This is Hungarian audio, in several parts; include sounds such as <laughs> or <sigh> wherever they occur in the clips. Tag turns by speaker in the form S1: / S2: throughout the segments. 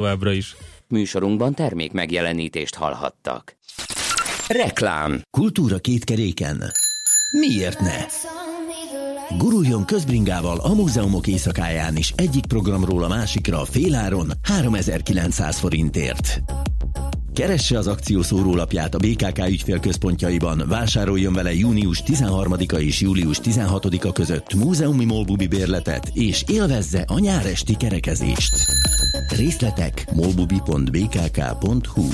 S1: továbbra is.
S2: Műsorunkban termék megjelenítést hallhattak. Reklám
S3: Kultúra két keréken. Miért ne? Guruljon közbringával a múzeumok éjszakáján is egyik programról a másikra féláron 3900 forintért. Keresse az akció szórólapját a BKK ügyfélközpontjaiban, vásároljon vele június 13-a és július 16-a között múzeumi molbubi bérletet, és élvezze a nyáresti kerekezést. Részletek molbubi.bkk.hu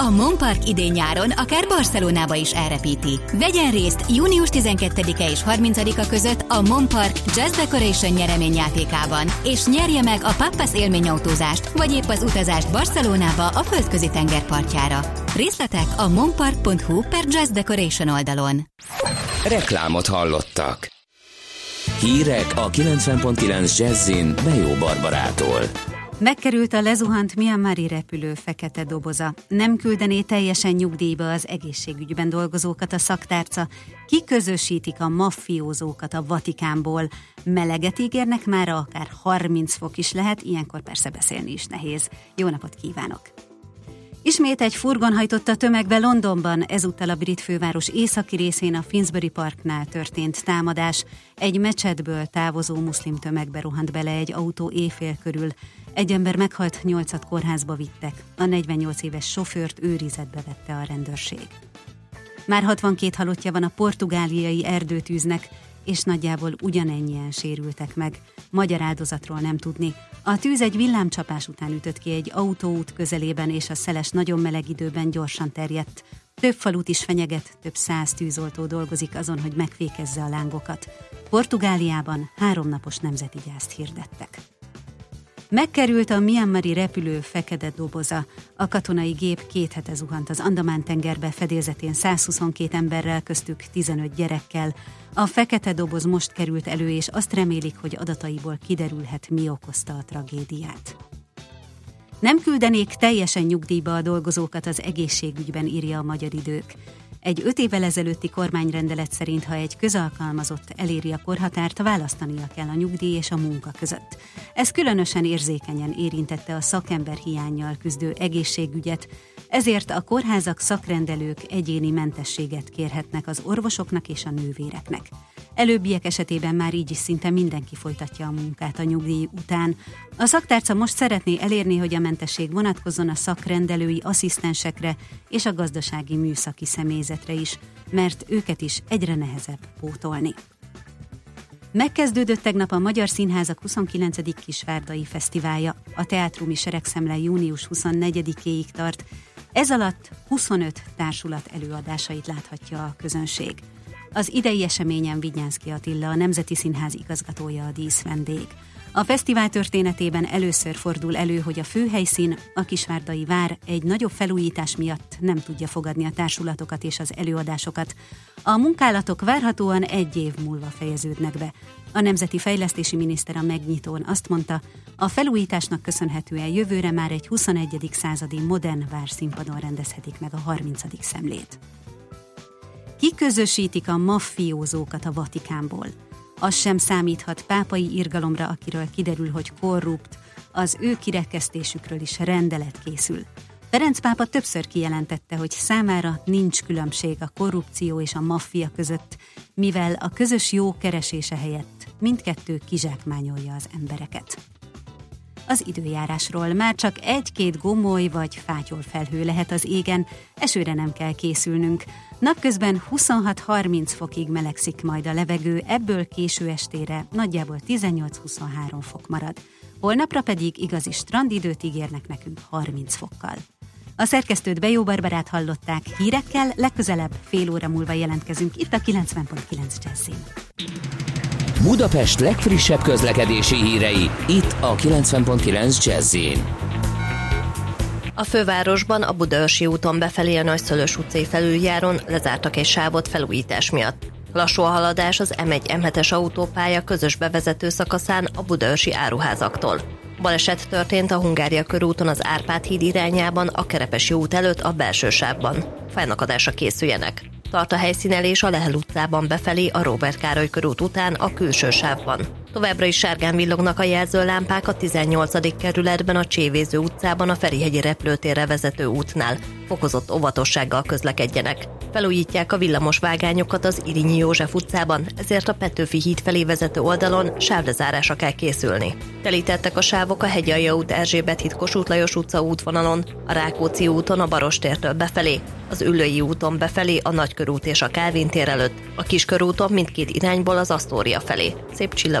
S4: A Monpark idén-nyáron akár Barcelonába is elrepíti. Vegyen részt június 12-e és 30-a között a Monpark Jazz Decoration nyereményjátékában, és nyerje meg a Pappas élményautózást, vagy épp az utazást Barcelonába a földközi tengerpartjára. Részletek a monpark.hu per Jazz Decoration oldalon.
S2: Reklámot hallottak. Hírek a 90.9 Jazzin Bejó Barbarától.
S5: Megkerült a lezuhant Myanmari repülő fekete doboza. Nem küldené teljesen nyugdíjba az egészségügyben dolgozókat a szaktárca. Kiközösítik a maffiózókat a Vatikánból. Meleget ígérnek már, akár 30 fok is lehet, ilyenkor persze beszélni is nehéz. Jó napot kívánok! Ismét egy furgon hajtott a tömegbe Londonban, ezúttal a brit főváros északi részén a Finsbury Parknál történt támadás. Egy mecsetből távozó muszlim tömegbe rohant bele egy autó éjfél körül. Egy ember meghalt, nyolcat kórházba vittek. A 48 éves sofőrt őrizetbe vette a rendőrség. Már 62 halottja van a portugáliai erdőtűznek, és nagyjából ugyanennyien sérültek meg. Magyar áldozatról nem tudni. A tűz egy villámcsapás után ütött ki egy autóút közelében, és a szeles nagyon meleg időben gyorsan terjedt. Több falut is fenyeget, több száz tűzoltó dolgozik azon, hogy megfékezze a lángokat. Portugáliában háromnapos nemzeti gyászt hirdettek. Megkerült a Myanmari repülő fekete doboza. A katonai gép két hete zuhant az Andamán tengerbe fedélzetén 122 emberrel, köztük 15 gyerekkel. A fekete doboz most került elő, és azt remélik, hogy adataiból kiderülhet, mi okozta a tragédiát. Nem küldenék teljesen nyugdíjba a dolgozókat az egészségügyben, írja a Magyar Idők. Egy öt évvel ezelőtti kormányrendelet szerint, ha egy közalkalmazott eléri a korhatárt, választania kell a nyugdíj és a munka között. Ez különösen érzékenyen érintette a szakember hiányjal küzdő egészségügyet, ezért a kórházak szakrendelők egyéni mentességet kérhetnek az orvosoknak és a nővéreknek. Előbbiek esetében már így is szinte mindenki folytatja a munkát a nyugdíj után. A szaktárca most szeretné elérni, hogy a mentesség vonatkozzon a szakrendelői asszisztensekre és a gazdasági műszaki személyzetre is, mert őket is egyre nehezebb pótolni. Megkezdődött tegnap a Magyar Színházak 29. Kisvárdai Fesztiválja. A Teátrumi Seregszemle június 24-éig tart. Ez alatt 25 társulat előadásait láthatja a közönség. Az idei eseményen Vigyánszki Attila, a Nemzeti Színház igazgatója a díszvendég. A fesztivál történetében először fordul elő, hogy a főhelyszín, a Kisvárdai Vár egy nagyobb felújítás miatt nem tudja fogadni a társulatokat és az előadásokat. A munkálatok várhatóan egy év múlva fejeződnek be. A Nemzeti Fejlesztési Miniszter a megnyitón azt mondta, a felújításnak köszönhetően jövőre már egy 21. századi modern várszínpadon rendezhetik meg a 30. szemlét. Kiközösítik a maffiózókat a Vatikánból. Az sem számíthat pápai irgalomra, akiről kiderül, hogy korrupt, az ő kirekesztésükről is rendelet készül. Ferenc pápa többször kijelentette, hogy számára nincs különbség a korrupció és a maffia között, mivel a közös jó keresése helyett mindkettő kizsákmányolja az embereket. Az időjárásról már csak egy-két gomoly vagy fátyol felhő lehet az égen, esőre nem kell készülnünk. Napközben 26-30 fokig melegszik majd a levegő, ebből késő estére nagyjából 18-23 fok marad. Holnapra pedig igazi strandidőt ígérnek nekünk 30 fokkal. A szerkesztőt Bejó Barbarát hallották hírekkel, legközelebb fél óra múlva jelentkezünk itt a 90.9 Jazzin.
S2: Budapest legfrissebb közlekedési hírei, itt a 90.9 Jazzin.
S6: A fővárosban a Budaörsi úton befelé a Nagyszölös utcai felüljáron lezártak egy sávot felújítás miatt. Lassú a haladás az M1 M7-es autópálya közös bevezető szakaszán a Budaörsi áruházaktól. Baleset történt a Hungária körúton az Árpád híd irányában, a Kerepesi út előtt a belső sávban. Felnakadásra készüljenek. Tart a helyszínelés a Lehel utcában befelé a Robert Károly körút után a külső sávban. Továbbra is sárgán villognak a jelzőlámpák a 18. kerületben a Csévéző utcában a Ferihegyi repülőtérre vezető útnál. Fokozott óvatossággal közlekedjenek. Felújítják a villamos vágányokat az Irinyi József utcában, ezért a Petőfi híd felé vezető oldalon sávlezárásra kell készülni. Telítettek a sávok a Hegyalja út Erzsébet híd Kossuth Lajos utca útvonalon, a Rákóczi úton a Barostértől befelé, az Üllői úton befelé a Nagykörút és a Kálvin előtt, a Kiskörúton mindkét irányból az Asztória felé. Szép csilla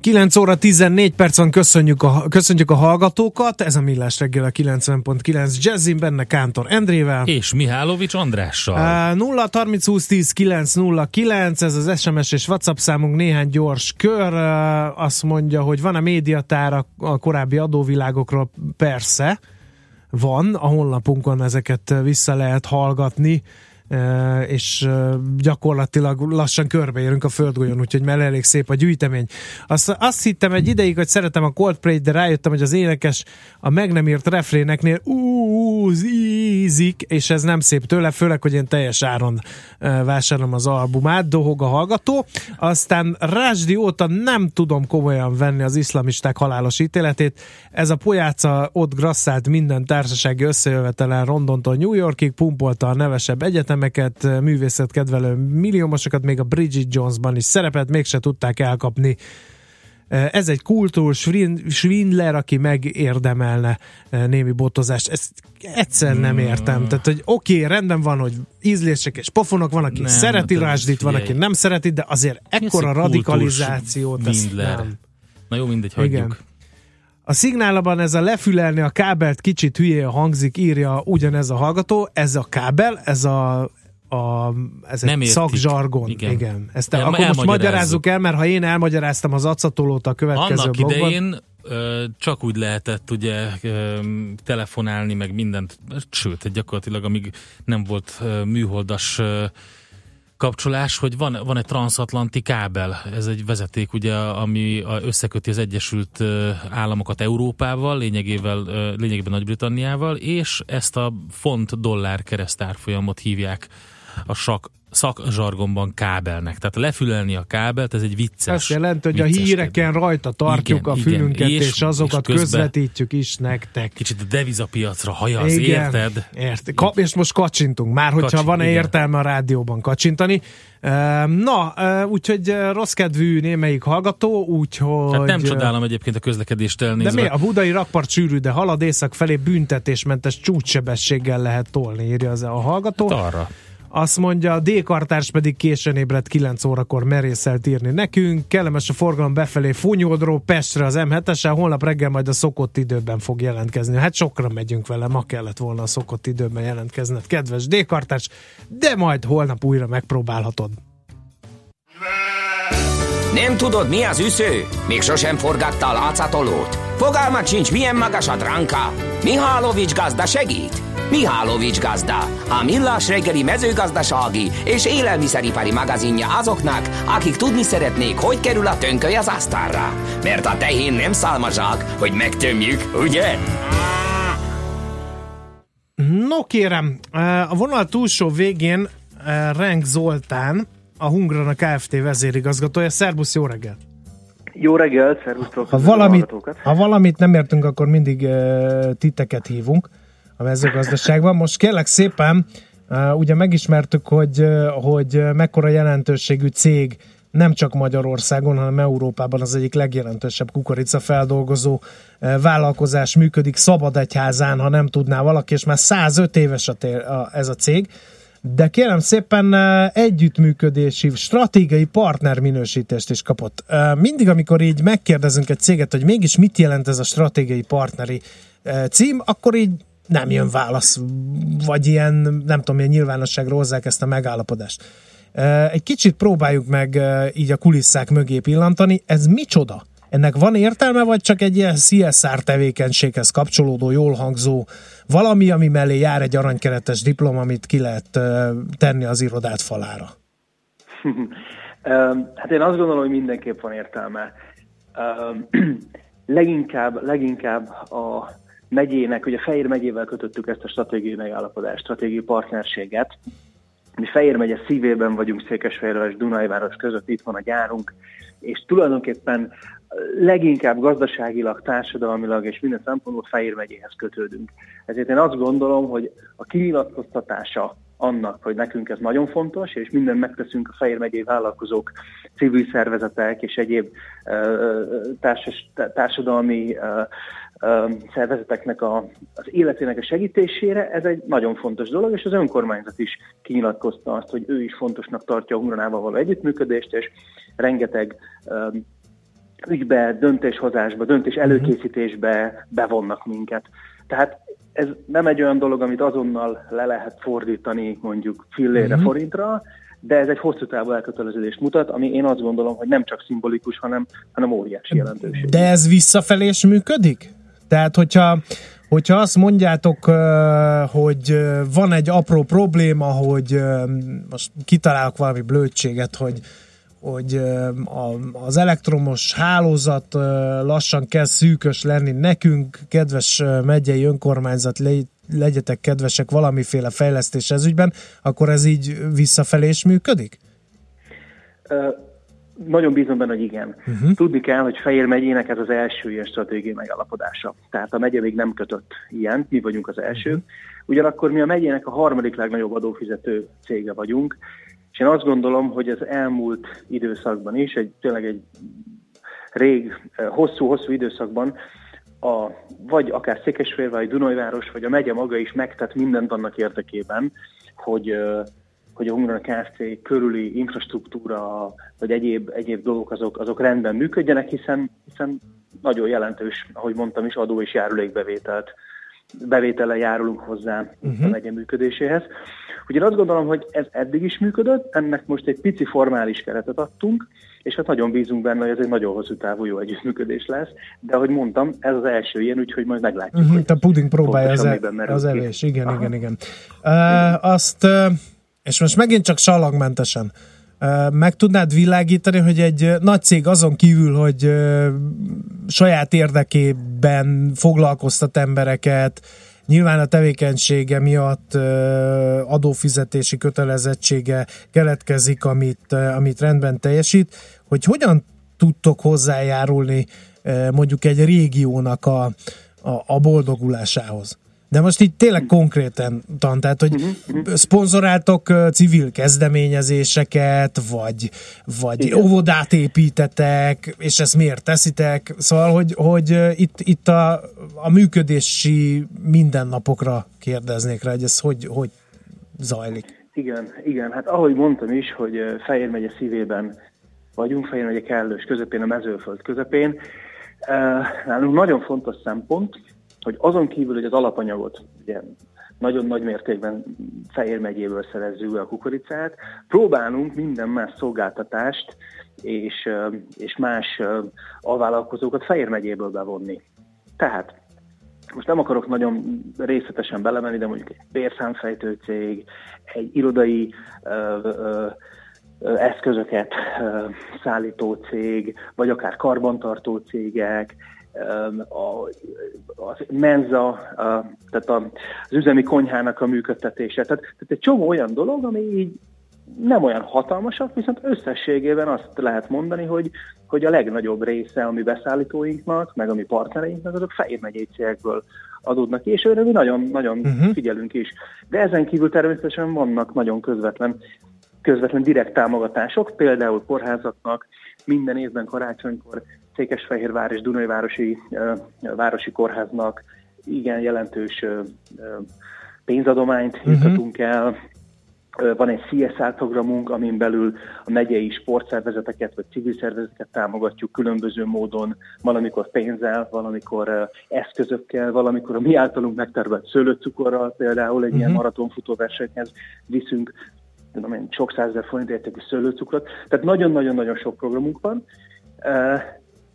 S1: 9 óra 14 percen köszönjük a, köszönjük a hallgatókat, ez a Millás reggel a 90.9 Jazzin, benne Kántor Endrével.
S7: És Mihálovics Andrással.
S1: Uh, 0 30 20 10 9 0 9, ez az SMS és WhatsApp számunk néhány gyors kör. Azt mondja, hogy van a médiatár a, a korábbi adóvilágokról, persze van, a honlapunkon ezeket vissza lehet hallgatni és gyakorlatilag lassan körbeérünk a földgolyón, úgyhogy már elég szép a gyűjtemény. Azt, azt hittem egy ideig, hogy szeretem a Coldplay, de rájöttem, hogy az énekes a meg nem írt refréneknél úzízik, és ez nem szép tőle, főleg, hogy én teljes áron vásárolom az albumát, dohog a hallgató. Aztán Rásdi óta nem tudom komolyan venni az iszlamisták halálos ítéletét. Ez a pojáca ott grasszált minden társasági összejövetelen Rondontól New Yorkig, pumpolta a nevesebb egyetem filmeket, művészetkedvelő milliómosokat, még a Bridget Jonesban is szerepelt, mégse tudták elkapni. Ez egy kultúr Schwindler, aki megérdemelne némi botozást. Ezt egyszer nem értem. Tehát, hogy oké, okay, rendben van, hogy ízlések és pofonok, van, aki nem, szereti Rásdit, van, aki nem szereti, de azért ekkora radikalizációt ezt nem.
S7: Na jó, mindegy, hagyjuk. Igen.
S1: A szignálban ez a lefülelni a kábelt kicsit hülyé hangzik, írja ugyanez a hallgató. Ez a kábel, ez a a, ez egy szakzsargon. Igen. Igen. Ezt el, akkor most magyarázzuk el, mert ha én elmagyaráztam az acatolót a következő
S7: Annak blogban, idején ö, csak úgy lehetett ugye ö, telefonálni, meg mindent, sőt, gyakorlatilag amíg nem volt ö, műholdas ö, kapcsolás, hogy van, van egy transatlanti kábel, ez egy vezeték, ugye, ami összeköti az Egyesült Államokat Európával, lényegével, lényegében Nagy-Britanniával, és ezt a font-dollár keresztárfolyamot hívják a sak, szakzsargonban kábelnek. Tehát lefülelni a kábelt, ez egy vicces.
S1: Azt jelenti, hogy a híreken rajta tartjuk igen, a fülünket, igen, és, és azokat és közvetítjük is nektek.
S7: Kicsit a devizapiacra hajaz, igen, érted?
S1: Ért. Ka- és most kacsintunk már, hogyha Kacsin, van-e igen. értelme a rádióban kacsintani. Na, úgyhogy rossz kedvű némelyik hallgató, úgyhogy... Hát
S7: nem csodálom egyébként a közlekedést elnézve.
S1: De mi? A budai rakpart sűrű, de halad észak felé büntetésmentes csúcssebességgel lehet tolni, írja az a hallgató.
S7: Hát arra.
S1: Azt mondja, a D-kartárs pedig későn ébredt 9 órakor merészelt írni nekünk. Kellemes a forgalom befelé Funyódról Pestre az M7-esen, holnap reggel majd a szokott időben fog jelentkezni. Hát sokra megyünk vele, ma kellett volna a szokott időben jelentkezned, kedves D-kartárs, de majd holnap újra megpróbálhatod.
S2: Nem tudod, mi az üsző? Még sosem forgatta a látszatolót? Fogalmat sincs, milyen magas a dránka? Mihálovics gazda segít? Mihálovics gazda, a millás reggeli mezőgazdasági és élelmiszeripari magazinja azoknak, akik tudni szeretnék, hogy kerül a tönköly az asztalra. Mert a tehén nem szálmazsák, hogy megtömjük, ugye?
S1: No kérem, a vonal túlsó végén Renk Zoltán, a Hungrana Kft. vezérigazgatója. Szerbusz, jó reggel!
S8: Jó reggel, szervusztok!
S1: Ha valamit, ha valamit nem értünk, akkor mindig uh, titeket hívunk a mezőgazdaságban. Most kérlek szépen, ugye megismertük, hogy, hogy mekkora jelentőségű cég nem csak Magyarországon, hanem Európában az egyik legjelentősebb kukoricafeldolgozó vállalkozás működik Szabadegyházán, ha nem tudná valaki, és már 105 éves a tér, a, ez a cég. De kérem szépen együttműködési, stratégiai partner minősítést is kapott. Mindig, amikor így megkérdezünk egy céget, hogy mégis mit jelent ez a stratégiai partneri cím, akkor így nem jön válasz, vagy ilyen, nem tudom, milyen nyilvánosságra hozzák ezt a megállapodást. Egy kicsit próbáljuk meg így a kulisszák mögé pillantani. Ez micsoda? Ennek van értelme, vagy csak egy ilyen CSR tevékenységhez kapcsolódó, jól hangzó valami, ami mellé jár egy aranykeretes diplom, amit ki lehet tenni az irodát falára? <laughs>
S8: hát én azt gondolom, hogy mindenképp van értelme. <clears throat> leginkább, leginkább a megyének, ugye Fehér megyével kötöttük ezt a stratégiai megállapodást, stratégiai partnerséget. Mi Fehér megye szívében vagyunk Székesfehérvár és Dunajváros között, itt van a gyárunk, és tulajdonképpen leginkább gazdaságilag, társadalmilag és minden szempontból Fehér megyéhez kötődünk. Ezért én azt gondolom, hogy a kinyilatkoztatása annak, hogy nekünk ez nagyon fontos, és mindent megteszünk a Fehér megyei vállalkozók, civil szervezetek és egyéb társas, társadalmi szervezeteknek a, az életének a segítésére, ez egy nagyon fontos dolog, és az önkormányzat is kinyilatkozta azt, hogy ő is fontosnak tartja a Hunranával való együttműködést, és rengeteg ügybe, döntéshozásba, döntés mhm. előkészítésbe bevonnak minket. Tehát ez nem egy olyan dolog, amit azonnal le lehet fordítani mondjuk fillére, uh-huh. forintra, de ez egy hosszú távú elköteleződést mutat, ami én azt gondolom, hogy nem csak szimbolikus, hanem, hanem óriási jelentőség.
S1: De ez visszafelé is működik? Tehát, hogyha, hogyha azt mondjátok, hogy van egy apró probléma, hogy most kitalálok valami blödséget, hogy hogy az elektromos hálózat lassan kezd szűkös lenni nekünk, kedves megyei önkormányzat, legyetek kedvesek valamiféle fejlesztés ez ügyben, akkor ez így visszafelé is működik?
S8: Nagyon bízom benne, hogy igen. Uh-huh. Tudni kell, hogy Fejér megyének ez az első ilyen stratégiai megállapodása. Tehát a megye még nem kötött ilyen, mi vagyunk az első. Uh-huh. Ugyanakkor mi a megyének a harmadik legnagyobb adófizető cége vagyunk, és én azt gondolom, hogy az elmúlt időszakban is, egy, tényleg egy rég, hosszú-hosszú időszakban a, vagy akár Székesfér, vagy Dunajváros, vagy a megye maga is megtett mindent annak érdekében, hogy hogy a Hungarana Kft. körüli infrastruktúra, vagy egyéb, egyéb dolgok azok, azok rendben működjenek, hiszen, hiszen nagyon jelentős, ahogy mondtam is, adó és járulékbevételt bevétele járulunk hozzá uh-huh. a megye működéséhez. Ugye azt gondolom, hogy ez eddig is működött, ennek most egy pici formális keretet adtunk, és hát nagyon bízunk benne, hogy ez egy nagyon hosszú távú jó együttműködés lesz, de ahogy mondtam, ez az első ilyen, úgyhogy majd meglátjuk.
S1: Uh-huh, a puding próbálja az, el, az evés, igen, Aha. igen, igen. Uh, azt, uh, és most megint csak salagmentesen, meg tudnád világítani, hogy egy nagy cég azon kívül, hogy saját érdekében foglalkoztat embereket, Nyilván a tevékenysége miatt adófizetési kötelezettsége keletkezik, amit, amit rendben teljesít, hogy hogyan tudtok hozzájárulni mondjuk egy régiónak a, a, a boldogulásához? De most itt tényleg konkrétan, tehát, hogy uh-huh. szponzoráltok civil kezdeményezéseket, vagy, vagy Igen. óvodát építetek, és ezt miért teszitek? Szóval, hogy, hogy itt, itt a, a működési mindennapokra kérdeznék rá, hogy ez hogy, hogy zajlik.
S8: Igen, igen, hát ahogy mondtam is, hogy Fejér megye szívében vagyunk, Fejér megye kellős közepén, a mezőföld közepén. Nálunk nagyon fontos szempont, hogy azon kívül, hogy az alapanyagot ugye, nagyon nagy mértékben Fehér megyéből szerezzük a kukoricát, próbálunk minden más szolgáltatást és, és más alvállalkozókat Fehér megyéből bevonni. Tehát most nem akarok nagyon részletesen belemenni, de mondjuk egy bérszámfejtő cég, egy irodai ö, ö, eszközöket szállító cég, vagy akár karbantartó cégek, a, a menza, a, tehát a, az üzemi konyhának a működtetése. Tehát, tehát egy csomó olyan dolog, ami így nem olyan hatalmasak, viszont összességében azt lehet mondani, hogy, hogy a legnagyobb része a mi beszállítóinknak, meg a mi partnereinknek, azok Fehér megyei cégekből adódnak ki, és őre mi nagyon, nagyon uh-huh. figyelünk is. De ezen kívül természetesen vannak nagyon közvetlen, közvetlen direkt támogatások, például kórházaknak minden évben karácsonykor Székesfehérvár és Dunajvárosi városi kórháznak igen jelentős pénzadományt uh-huh. jutatunk el. Van egy CSR programunk, amin belül a megyei sportszervezeteket vagy civil szervezeteket támogatjuk különböző módon, valamikor pénzzel, valamikor eszközökkel, valamikor a mi általunk megtervelt szőlőcukorral, például egy uh-huh. ilyen mhm. maratonfutóversenyhez viszünk tudom én, sok százezer forint értékű szőlőcukrot. Tehát nagyon-nagyon-nagyon sok programunk van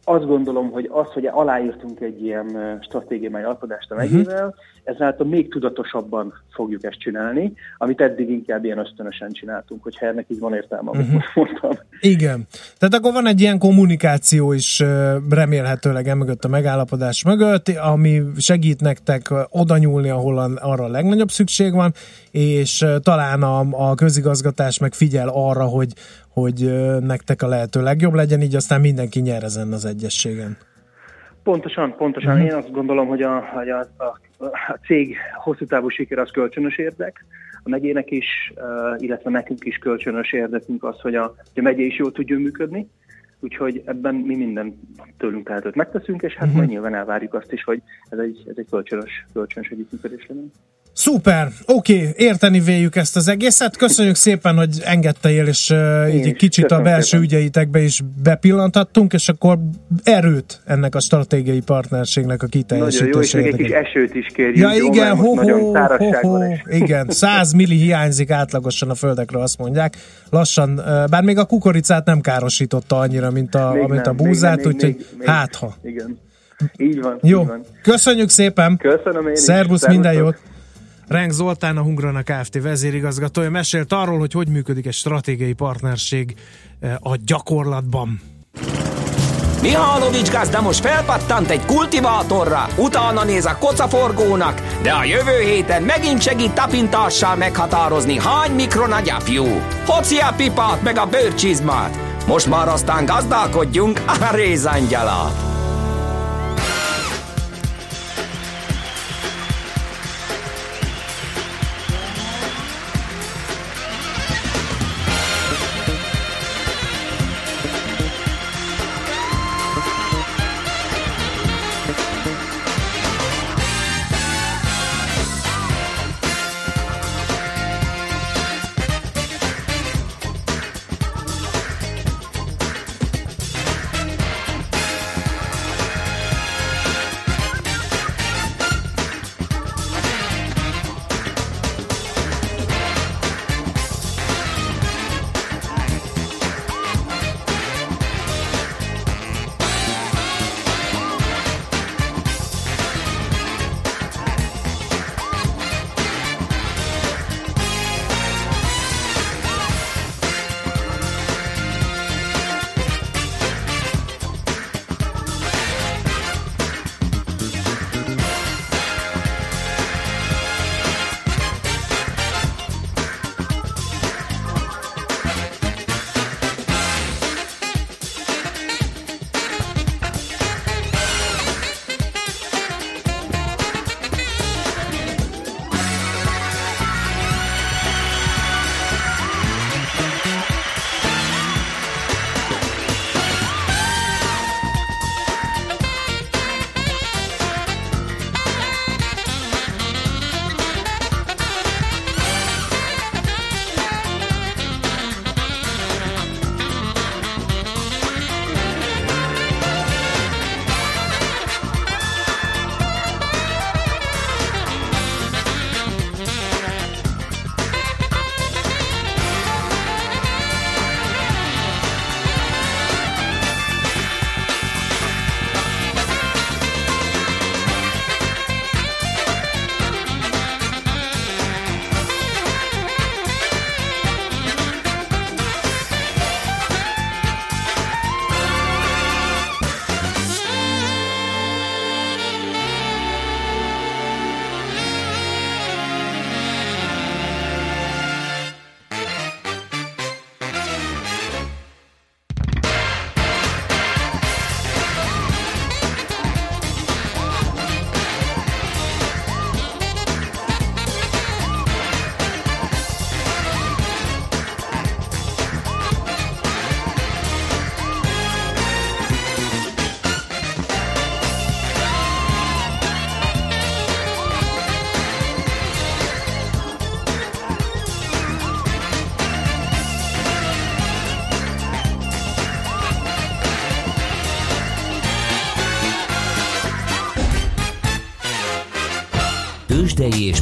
S8: azt gondolom, hogy az, hogy aláírtunk egy ilyen stratégiai megállapodást a megyével, uh-huh. ezáltal még tudatosabban fogjuk ezt csinálni, amit eddig inkább ilyen ösztönösen csináltunk, hogyha ennek így van értelme, amit uh-huh. mondtam.
S1: Igen. Tehát akkor van egy ilyen kommunikáció is remélhetőleg emögött a megállapodás mögött, ami segít nektek oda nyúlni, ahol arra a legnagyobb szükség van, és talán a, a közigazgatás meg figyel arra, hogy, hogy nektek a lehető legjobb legyen, így aztán mindenki nyer ezen az egyességen.
S8: Pontosan, pontosan. Uh-huh. Én azt gondolom, hogy a, hogy a, a, a cég hosszú távú siker az kölcsönös érdek. A megyének is, illetve nekünk is kölcsönös érdekünk az, hogy a, hogy a megye is jól tudjon működni. Úgyhogy ebben mi minden tőlünk tehetőt megteszünk, és hát uh-huh. majd nyilván elvárjuk azt is, hogy ez egy, ez egy kölcsönös, kölcsönös együttműködés legyen.
S1: Szuper, oké, okay, érteni véljük ezt az egészet. Köszönjük szépen, hogy engedtél, és uh, így egy kicsit a belső szépen. ügyeitekbe is bepillanthattunk, és akkor erőt ennek a stratégiai partnerségnek a kiteljesítésének. Nagyon jó,
S8: és egy kis esőt is kérjük.
S1: Ja igen, ho, ho, ho, ho, igen, 100 milli hiányzik átlagosan a földekre, azt mondják. Lassan, bár még a kukoricát nem károsította annyira, mint a, mint nem, a búzát, úgyhogy hát ha.
S8: Igen. Így van.
S1: Jó,
S8: így van.
S1: köszönjük szépen.
S8: Köszönöm én
S1: Szervusz, is. minden jót. Renk Zoltán, a Hungrana Kft. vezérigazgatója mesélt arról, hogy hogy működik egy stratégiai partnerség eh, a gyakorlatban.
S2: Mihálovics gazda most felpattant egy kultivátorra, utána néz a kocaforgónak, de a jövő héten megint segít tapintással meghatározni, hány mikron a gyapjú. Hoci a pipát meg a bőrcsizmát. Most már aztán gazdálkodjunk a rézangyalát.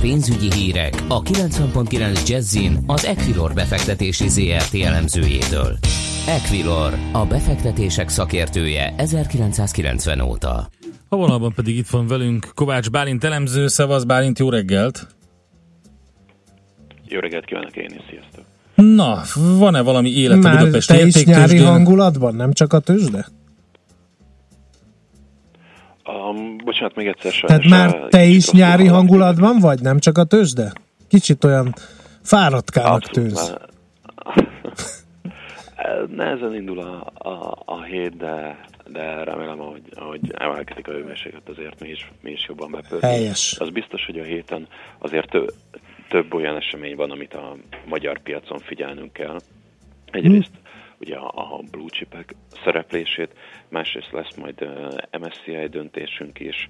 S2: Pénzügyi hírek a 90.9 Jazzin az Equilor befektetési ZRT elemzőjétől. Equilor, a befektetések szakértője 1990 óta.
S7: A vonalban pedig itt van velünk Kovács Bálint elemző, szavaz Bálint, jó reggelt!
S9: Jó reggelt kívánok én is, sziasztok!
S1: Na, van-e valami élet Már a Budapest te is nyári hangulatban, nem csak a tőzsde?
S9: Um, bocsánat, még egyszer sajnos.
S1: Tehát már te is nyári hangulatban vagy, nem csak a tőzsde? Kicsit olyan fáradtkának tűz. <laughs>
S9: Nehezen indul a, a, a hét, de, de remélem, hogy, hogy emelkedik a hőmérséklet, azért mi is, mi is jobban bepörünk.
S1: Helyes.
S9: Az biztos, hogy a héten azért több, több olyan esemény van, amit a magyar piacon figyelnünk kell. Egyrészt hm ugye a, a blue chipek szereplését, másrészt lesz majd MSCI döntésünk is,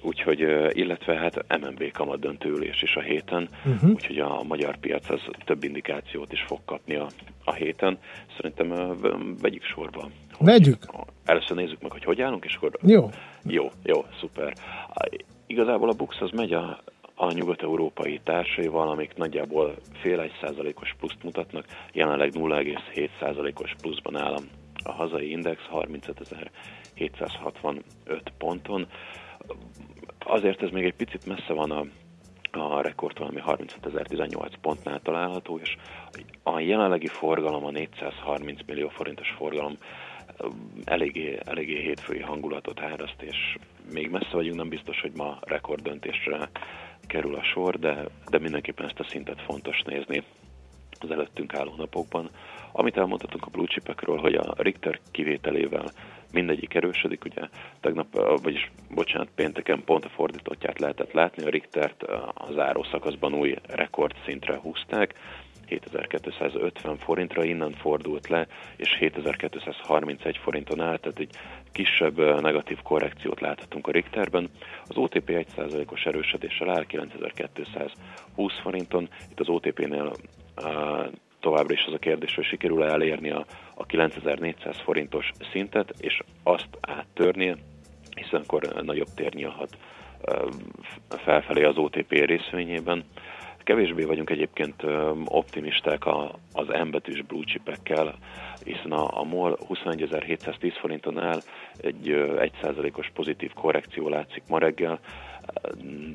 S9: Úgyhogy, illetve hát MNB kamat döntőülés is a héten, uh-huh. úgyhogy a magyar piac az több indikációt is fog kapni a, a héten. Szerintem vegyük sorba.
S1: Vegyük.
S9: Először nézzük meg, hogy hogy állunk, és akkor...
S1: Jó.
S9: Jó, jó, szuper. Igazából a Bux az megy a, a nyugat-európai társaival, amik nagyjából fél egy százalékos pluszt mutatnak, jelenleg 0,7 százalékos pluszban áll a hazai index 35.765 ponton. Azért ez még egy picit messze van a, a rekordtól, ami 35.018 pontnál található, és a jelenlegi forgalom, a 430 millió forintos forgalom eléggé, eléggé hétfői hangulatot áraszt, és még messze vagyunk, nem biztos, hogy ma rekorddöntésre kerül a sor, de, de mindenképpen ezt a szintet fontos nézni az előttünk álló napokban. Amit elmondhatunk a blue chipekről, hogy a Richter kivételével mindegyik erősödik, ugye tegnap, vagyis bocsánat, pénteken pont a fordítottját lehetett látni, a Richtert az záró szakaszban új rekordszintre húzták, 7250 forintra, innen fordult le, és 7231 forinton állt, tehát egy kisebb negatív korrekciót láthatunk a Richterben. Az OTP 1%-os erősödéssel áll 9220 forinton, itt az OTP-nél továbbra is az a kérdés, hogy sikerül -e elérni a, a 9400 forintos szintet, és azt áttörnie, hiszen akkor nagyobb tér nyílhat felfelé az OTP részvényében. Kevésbé vagyunk egyébként optimisták az M betűs blue chipekkel, hiszen a, a MOL 21.710 forinton áll, egy 1%-os pozitív korrekció látszik ma reggel,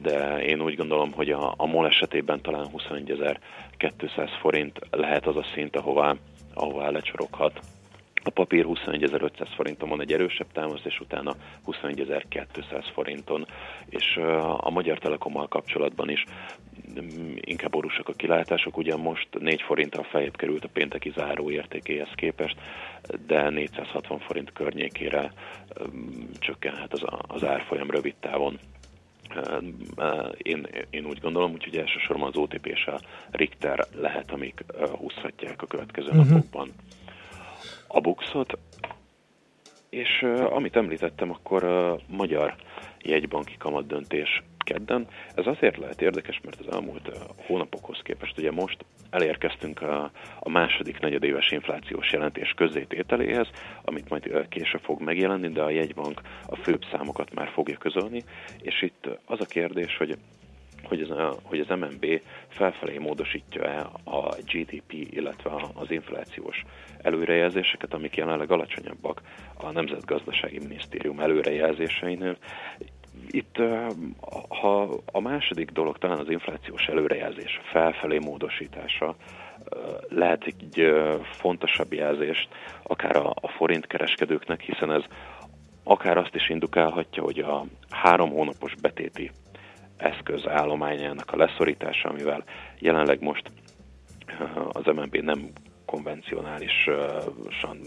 S9: de én úgy gondolom, hogy a, a MOL esetében talán 21.200 forint lehet az a szint, ahová, ahová lecsoroghat. A papír 21.500 forinton van egy erősebb támasz, és utána 21.200 forinton. És a Magyar Telekommal kapcsolatban is inkább borúsak a kilátások, ugye most 4 forinttal feljebb került a pénteki záró értékéhez képest, de 460 forint környékére mm, csökkenhet az, az árfolyam rövid távon. Én, én úgy gondolom, úgyhogy elsősorban az OTP és a Richter lehet, amik húzhatják a következő uh-huh. napokban a buxot, és uh, amit említettem, akkor a uh, magyar jegybanki kamat döntés kedden. Ez azért lehet érdekes, mert az elmúlt hónapokhoz képest ugye most elérkeztünk a, a második negyedéves inflációs jelentés közzétételéhez, amit majd később fog megjelenni, de a jegybank a főbb számokat már fogja közölni, és itt az a kérdés, hogy hogy, az, hogy az MNB felfelé módosítja-e a GDP, illetve az inflációs előrejelzéseket, amik jelenleg alacsonyabbak a Nemzetgazdasági Minisztérium előrejelzéseinél. Itt ha a második dolog talán az inflációs előrejelzés felfelé módosítása, lehet egy fontosabb jelzést akár a, a forint kereskedőknek, hiszen ez akár azt is indukálhatja, hogy a három hónapos betéti eszköz állományának a leszorítása, amivel jelenleg most az MNB nem konvencionálisan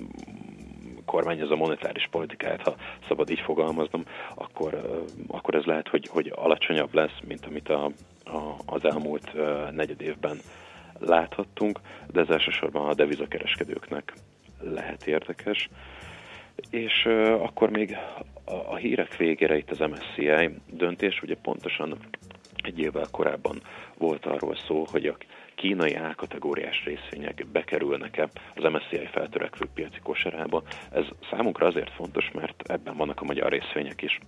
S9: kormányozza a monetáris politikáját, ha szabad így fogalmaznom, akkor, akkor ez lehet, hogy, hogy alacsonyabb lesz, mint amit a, a, az elmúlt negyed évben láthattunk, de ez elsősorban a devizakereskedőknek lehet érdekes. És akkor még a, a hírek végére itt az MSCI döntés, ugye pontosan egy évvel korábban volt arról szó, hogy a kínai A-kategóriás részvények bekerülnek-e az MSCI feltörekvő piaci kosarába. Ez számunkra azért fontos, mert ebben vannak a magyar részvények is.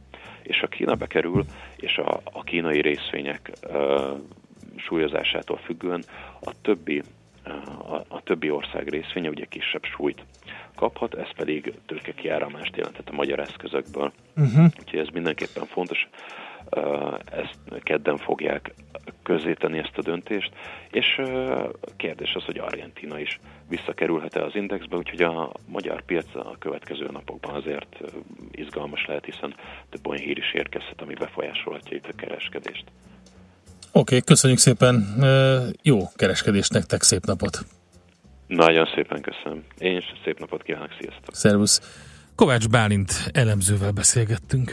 S9: És ha Kína bekerül, és a, a kínai részvények uh, súlyozásától függően a többi a, a többi ország részvénye ugye kisebb súlyt kaphat, ez pedig tőke kiáramást jelentett a magyar eszközökből. Uh-huh. Úgyhogy ez mindenképpen fontos. Ezt kedden fogják közzétenni ezt a döntést, és kérdés az, hogy Argentina is visszakerülhet-e az indexbe, úgyhogy a magyar piac a következő napokban azért izgalmas lehet, hiszen több olyan hír is érkezhet, ami befolyásolhatja itt a kereskedést.
S7: Oké, okay, köszönjük szépen, jó kereskedést nektek, szép napot!
S9: Nagyon szépen köszönöm. Én is szép napot kívánok, sziasztok!
S7: Szervusz! Kovács Bálint elemzővel beszélgettünk.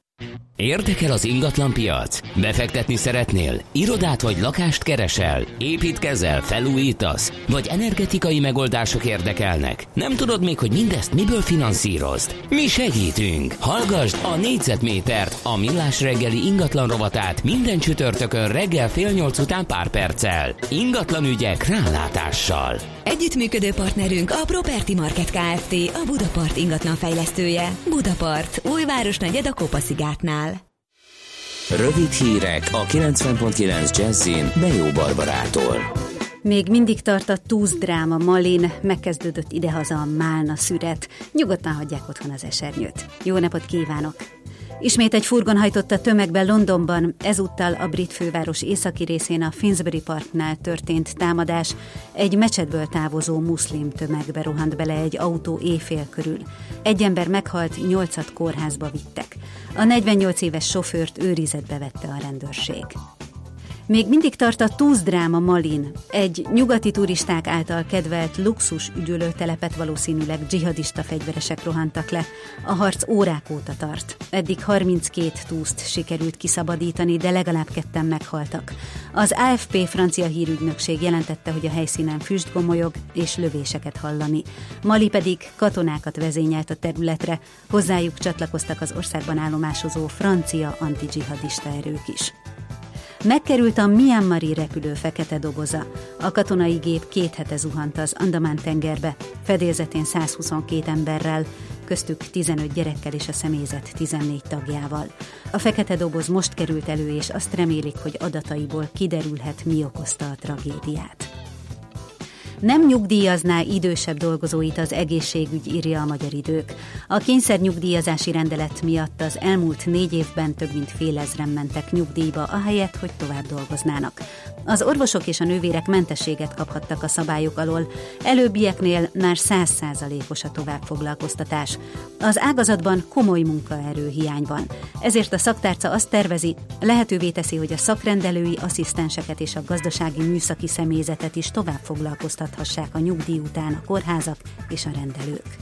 S2: Érdekel az ingatlan piac? Befektetni szeretnél? Irodát vagy lakást keresel? Építkezel, felújítasz? Vagy energetikai megoldások érdekelnek? Nem tudod még, hogy mindezt miből finanszírozd? Mi segítünk! Hallgasd a négyzetmétert, a millás reggeli ingatlan rovatát minden csütörtökön reggel fél nyolc után pár perccel. Ingatlan ügyek rálátással.
S4: Együttműködő partnerünk a Property Market Kft. A Budapart ingatlan fejlesztője. Budapart, újváros negyed a Kopaszigátnál.
S2: Rövid hírek a 90.9 Jazzin Bejó Barbarától.
S5: Még mindig tart a túzdráma Malin, megkezdődött idehaza a málna szüret. Nyugodtan hagyják otthon az esernyőt. Jó napot kívánok! Ismét egy furgon hajtotta tömegbe Londonban, ezúttal a brit főváros északi részén a Finsbury Parknál történt támadás. Egy mecsetből távozó muszlim tömegbe rohant bele egy autó éjfél körül. Egy ember meghalt, nyolcat kórházba vittek. A 48 éves sofőrt őrizetbe vette a rendőrség. Még mindig tart a túzdráma Malin, egy nyugati turisták által kedvelt luxus üdülőtelepet valószínűleg dzsihadista fegyveresek rohantak le. A harc órák óta tart. Eddig 32 túszt sikerült kiszabadítani, de legalább ketten meghaltak. Az AFP francia hírügynökség jelentette, hogy a helyszínen füst gomolyog és lövéseket hallani. Mali pedig katonákat vezényelt a területre, hozzájuk csatlakoztak az országban állomásozó francia antidzsihadista erők is. Megkerült a Myanmari repülő fekete doboza. A katonai gép két hete zuhant az Andamán tengerbe, fedélzetén 122 emberrel, köztük 15 gyerekkel és a személyzet 14 tagjával. A fekete doboz most került elő, és azt remélik, hogy adataiból kiderülhet, mi okozta a tragédiát nem nyugdíjazná idősebb dolgozóit az egészségügy, írja a Magyar Idők. A kényszernyugdíjazási rendelet miatt az elmúlt négy évben több mint fél ezren mentek nyugdíjba, ahelyett, hogy tovább dolgoznának. Az orvosok és a nővérek mentességet kaphattak a szabályok alól, előbbieknél már százszázalékos a továbbfoglalkoztatás. Az ágazatban komoly munkaerő hiány van. Ezért a szaktárca azt tervezi, lehetővé teszi, hogy a szakrendelői asszisztenseket és a gazdasági műszaki személyzetet is tovább foglalkoztathassák a nyugdíj után a kórházak és a rendelők.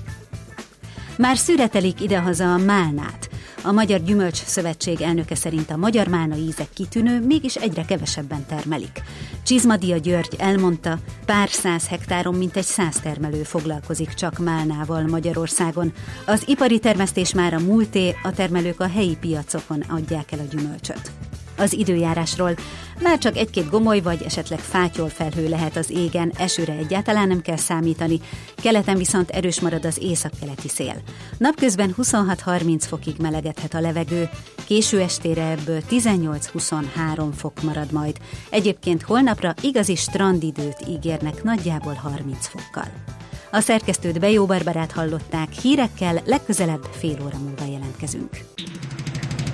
S5: Már szüretelik idehaza a málnát. A Magyar Gyümölcs Szövetség elnöke szerint a magyar málna ízek kitűnő, mégis egyre kevesebben termelik. Csizmadia György elmondta, pár száz hektáron mintegy száz termelő foglalkozik csak málnával Magyarországon. Az ipari termesztés már a múlté, a termelők a helyi piacokon adják el a gyümölcsöt. Az időjárásról már csak egy-két gomoly vagy esetleg fátyol felhő lehet az égen, esőre egyáltalán nem kell számítani, keleten viszont erős marad az északkeleti szél. Napközben 26-30 fokig melegedhet a levegő, késő estére ebből 18-23 fok marad majd. Egyébként holnapra igazi strandidőt ígérnek nagyjából 30 fokkal. A szerkesztőt Bejó Barbarát hallották, hírekkel legközelebb fél óra múlva jelentkezünk.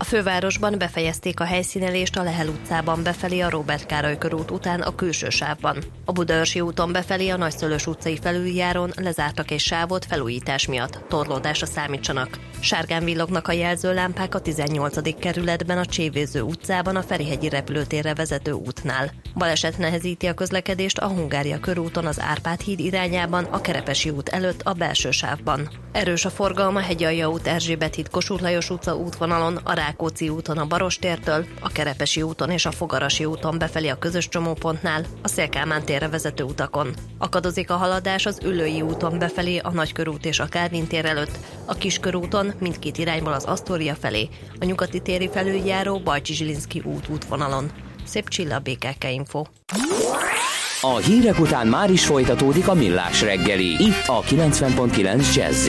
S6: a fővárosban befejezték a helyszínelést a Lehel utcában befelé a Robert Károly körút után a külső sávban. A Budaörsi úton befelé a Nagyszölös utcai felüljáron lezártak egy sávot felújítás miatt. Torlódásra számítsanak. Sárgán villognak a jelzőlámpák a 18. kerületben a Csévéző utcában a Ferihegyi repülőtérre vezető útnál. Baleset nehezíti a közlekedést a Hungária körúton az Árpád híd irányában, a Kerepesi út előtt a belső sávban. Erős a forgalma Hegyalja út Erzsébet híd Kossuth Lajos utca útvonalon, a Rákóczi úton a Barostértől, a Kerepesi úton és a Fogarasi úton befelé a közös csomópontnál, a Szélkámán térre vezető utakon. Akadozik a haladás az Ülői úton befelé a Nagykörút és a Kálvin tér előtt, a Kiskörúton mindkét irányból az Asztória felé, a nyugati téri felüljáró Bajcsi Zsilinszki út útvonalon. Szép csilla BKK Info.
S2: A hírek után már is folytatódik a millás reggeli, itt a 90.9 jazz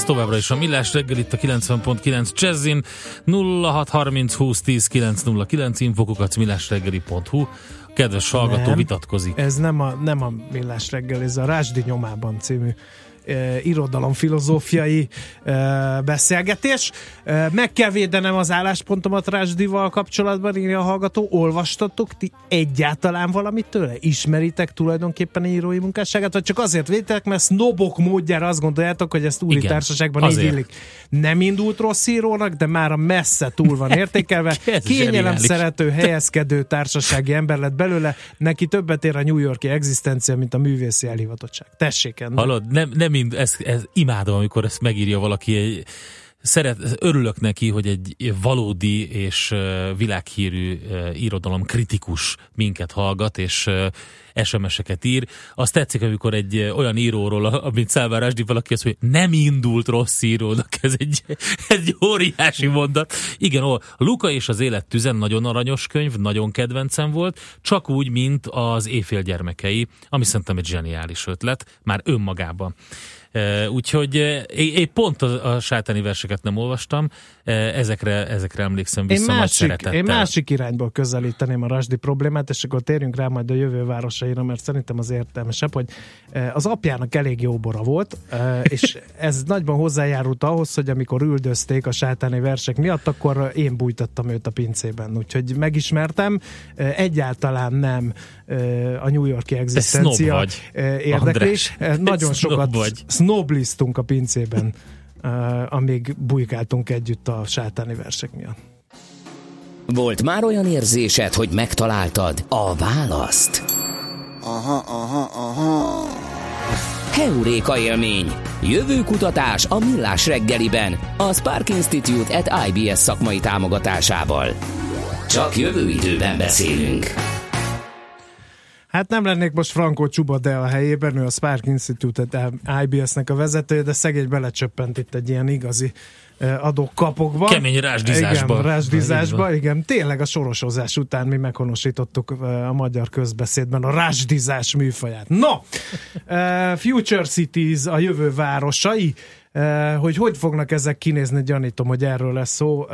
S7: Ez továbbra is a Millás reggel itt a 90.9 Jazzin 0630 20 10 909 infokukat millásreggeli.hu Kedves hallgató nem, vitatkozik.
S1: Ez nem a, nem a Millás reggel, ez a Rásdi nyomában című irodalomfilozófiai uh, beszélgetés. Meg kell védenem az álláspontomat Rásdival kapcsolatban, írja a hallgató. Olvastatok ti egyáltalán valamit tőle? Ismeritek tulajdonképpen írói munkásságát, vagy csak azért védtek, mert sznobok módjára azt gondoljátok, hogy ezt úri Igen, társaságban azért. így illik. Nem indult rossz írónak, de már a messze túl van <laughs> értékelve. Kényelem szerető, helyezkedő társasági ember lett belőle, neki többet ér a New Yorki egzisztencia, mint a művészi elhivatottság. Tessék ennek.
S7: Hallod, nem, nem mind, ez, ez imádom, amikor ezt megírja valaki egy szeret, örülök neki, hogy egy valódi és világhírű irodalom kritikus minket hallgat, és SMS-eket ír. Azt tetszik, amikor egy olyan íróról, amit Szálvár Ásdi valaki azt, hogy nem indult rossz írónak, ez egy, <laughs> egy óriási mondat. Igen, a Luka és az élet tüzen nagyon aranyos könyv, nagyon kedvencem volt, csak úgy, mint az éjfél gyermekei, ami szerintem egy zseniális ötlet, már önmagában. Úgyhogy én pont a, a sátáni verseket nem olvastam, ezekre, ezekre emlékszem vissza én másik,
S1: Én másik irányból közelíteném a rasdi problémát, és akkor térjünk rá majd a jövő városaira, mert szerintem az értelmesebb, hogy az apjának elég jó bora volt, <laughs> és ez nagyban hozzájárult ahhoz, hogy amikor üldözték a sátáni versek miatt, akkor én bújtattam őt a pincében, úgyhogy megismertem, egyáltalán nem a New Yorki egzisztencia vagy, érdekli. Nagyon sokat vagy. snobliztunk a pincében, <laughs> amíg bujkáltunk együtt a sátáni versek miatt.
S2: Volt már olyan érzésed, hogy megtaláltad a választ?
S10: Aha, aha, aha.
S2: Heuréka élmény. Jövő kutatás a Millás reggeliben. A Spark Institute at IBS szakmai támogatásával. Csak jövő időben beszélünk.
S1: Hát nem lennék most Franco Csuba de a helyében, ő a Spark Institute IBS-nek a vezetője, de szegény belecsöppent itt egy ilyen igazi adok kapokba.
S7: Kemény rásdizásba.
S1: Igen, rásdizásba, igen. Tényleg a sorosozás után mi meghonosítottuk a magyar közbeszédben a rásdizás műfaját. No! Future Cities, a jövő városai. Uh, hogy hogy fognak ezek kinézni, gyanítom, hogy erről lesz szó.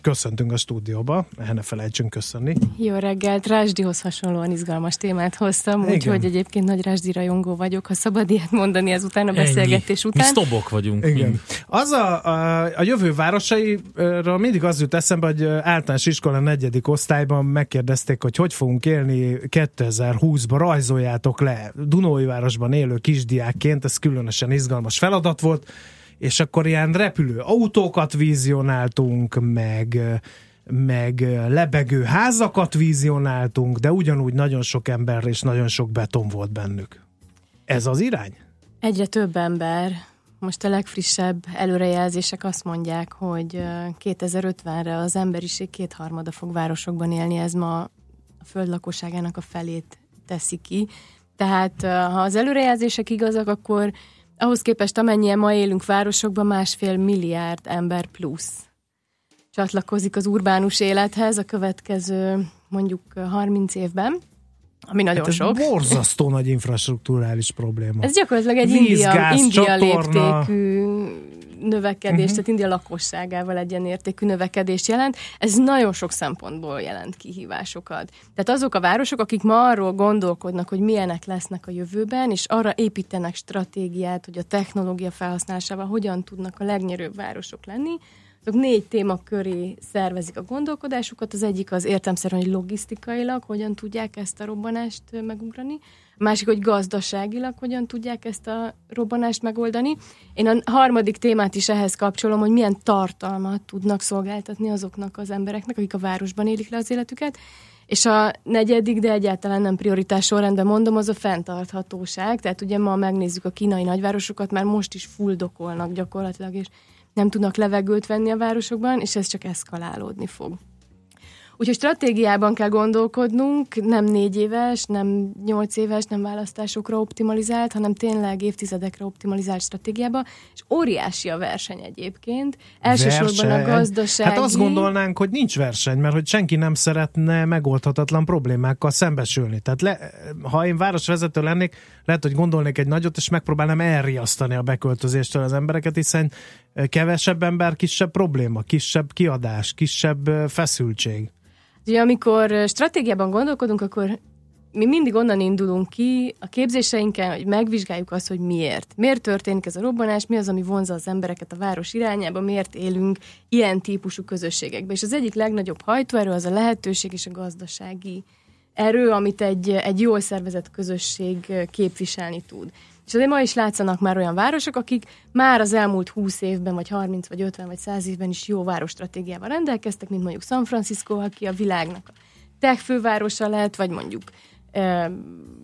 S1: Köszöntünk a stúdióba, ne felejtsünk köszönni.
S11: Jó reggelt, Rásdihoz hasonlóan izgalmas témát hoztam, úgyhogy egyébként nagy Rásdi rajongó vagyok, ha szabad ilyet mondani ezután a beszélgetés
S7: Ennyi.
S11: után.
S7: Mi sztobok vagyunk.
S1: Igen.
S7: Mind.
S1: Az a, a, a jövő városairól mindig az jut eszembe, hogy általános iskola negyedik osztályban megkérdezték, hogy hogy fogunk élni 2020-ban, rajzoljátok le Dunói városban élő kisdiákként, ez különösen izgalmas feladat volt, és akkor ilyen repülő autókat vizionáltunk, meg, meg lebegő házakat vizionáltunk, de ugyanúgy nagyon sok ember és nagyon sok beton volt bennük. Ez az irány?
S11: Egyre több ember. Most a legfrissebb előrejelzések azt mondják, hogy 2050-re az emberiség kétharmada fog városokban élni, ez ma a föld lakosságának a felét teszi ki. Tehát ha az előrejelzések igazak, akkor ahhoz képest amennyien ma élünk városokban, másfél milliárd ember plusz csatlakozik az urbánus élethez a következő mondjuk 30 évben, ami nagyon
S1: hát ez
S11: sok.
S1: borzasztó nagy infrastruktúrális probléma.
S11: Ez gyakorlatilag egy
S1: Víz,
S11: India,
S1: gáz,
S11: India
S1: csatorna.
S11: léptékű növekedés, uh-huh. tehát India lakosságával egy ilyen értékű növekedést jelent. Ez nagyon sok szempontból jelent kihívásokat. Tehát azok a városok, akik ma arról gondolkodnak, hogy milyenek lesznek a jövőben, és arra építenek stratégiát, hogy a technológia felhasználásával hogyan tudnak a legnyerőbb városok lenni, azok négy téma köré szervezik a gondolkodásukat. Az egyik az értelmszerűen, hogy logisztikailag hogyan tudják ezt a robbanást megugrani. A másik, hogy gazdaságilag hogyan tudják ezt a robbanást megoldani. Én a harmadik témát is ehhez kapcsolom, hogy milyen tartalmat tudnak szolgáltatni azoknak az embereknek, akik a városban élik le az életüket. És a negyedik, de egyáltalán nem prioritás sorrendben mondom, az a fenntarthatóság. Tehát ugye ma megnézzük a kínai nagyvárosokat, már most is fuldokolnak gyakorlatilag, és nem tudnak levegőt venni a városokban, és ez csak eszkalálódni fog. Úgyhogy stratégiában kell gondolkodnunk, nem négy éves, nem nyolc éves, nem választásokra optimalizált, hanem tényleg évtizedekre optimalizált stratégiába, és óriási a verseny egyébként. Elsősorban
S1: Verseny.
S11: a gazdasági...
S1: Hát azt gondolnánk, hogy nincs verseny, mert hogy senki nem szeretne megoldhatatlan problémákkal szembesülni. Tehát le, ha én városvezető lennék, lehet, hogy gondolnék egy nagyot, és megpróbálnám elriasztani a beköltözéstől az embereket, hiszen kevesebb ember, kisebb probléma, kisebb kiadás, kisebb feszültség.
S11: Ugye amikor stratégiában gondolkodunk, akkor mi mindig onnan indulunk ki a képzéseinken, hogy megvizsgáljuk azt, hogy miért. Miért történik ez a robbanás, mi az, ami vonza az embereket a város irányába, miért élünk ilyen típusú közösségekben. És az egyik legnagyobb hajtóerő az a lehetőség és a gazdasági erő, amit egy, egy jól szervezett közösség képviselni tud. És azért ma is látszanak már olyan városok, akik már az elmúlt 20 évben, vagy 30, vagy 50, vagy 100 évben is jó városstratégiával rendelkeztek, mint mondjuk San Francisco, aki a világnak a tech fővárosa lett, vagy mondjuk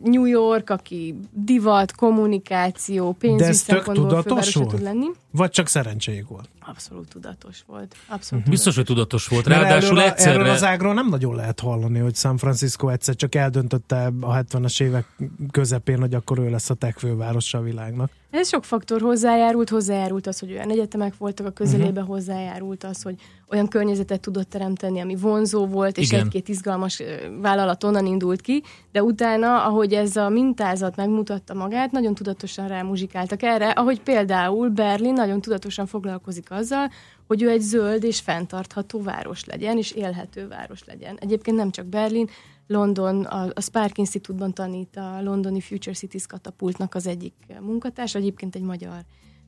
S11: New York, aki divat, kommunikáció, pénzügyi szempontból fővárosa tud lenni.
S1: Vagy csak szerencséjük volt?
S11: Abszolút tudatos volt.
S1: Mhm.
S11: Abszolút
S7: Biztos,
S11: tudatos.
S7: hogy tudatos volt. Ráadásul
S1: erről,
S7: egyszerre...
S1: erről az ágról nem nagyon lehet hallani, hogy San Francisco egyszer csak eldöntötte a 70-es évek közepén, hogy akkor ő lesz a tech fővárosa a világnak.
S11: Ez sok faktor hozzájárult, hozzájárult az, hogy olyan egyetemek voltak a közelébe, uh-huh. hozzájárult az, hogy olyan környezetet tudott teremteni, ami vonzó volt, és
S7: Igen.
S11: egy-két izgalmas vállalat onnan indult ki, de utána, ahogy ez a mintázat megmutatta magát, nagyon tudatosan rámuzsikáltak erre, ahogy például Berlin nagyon tudatosan foglalkozik azzal, hogy ő egy zöld és fenntartható város legyen, és élhető város legyen. Egyébként nem csak Berlin, London, a, a Spark Institute-ban tanít a londoni Future Cities katapultnak az egyik munkatárs, egyébként egy magyar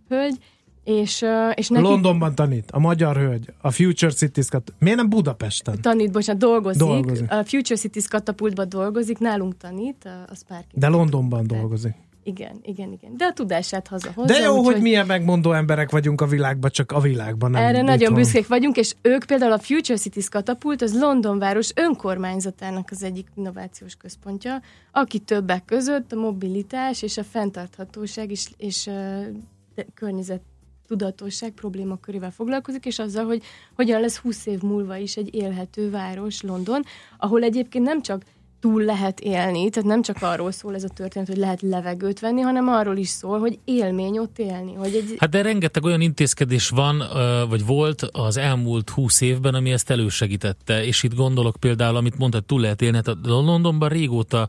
S11: hölgy, és, és neki
S1: Londonban tanít, a magyar hölgy, a Future Cities kat... Miért nem Budapesten?
S11: tanít, bocsánat, dolgozik,
S1: Dolgozik.
S11: a Future Cities katapultban dolgozik, nálunk tanít a, a Spark
S1: De. Londonban dolgozik.
S11: Igen, igen, igen. De a tudását hazahozza.
S1: De jó,
S11: úgyhogy-
S1: hogy milyen megmondó emberek vagyunk a világban, csak a világban nem.
S11: Erre nagyon
S1: van.
S11: büszkék vagyunk, és ők például a Future Cities katapult, az London város önkormányzatának az egyik innovációs központja, aki többek között a mobilitás és a fenntarthatóság és, és uh, környezet tudatosság problémakörével foglalkozik, és azzal, hogy hogyan lesz 20 év múlva is egy élhető város London, ahol egyébként nem csak túl lehet élni, tehát nem csak arról szól ez a történet, hogy lehet levegőt venni, hanem arról is szól, hogy élmény ott élni. Hogy egy...
S7: Hát de rengeteg olyan intézkedés van, vagy volt az elmúlt húsz évben, ami ezt elősegítette, és itt gondolok például, amit mondtad, túl lehet élni, hát a Londonban régóta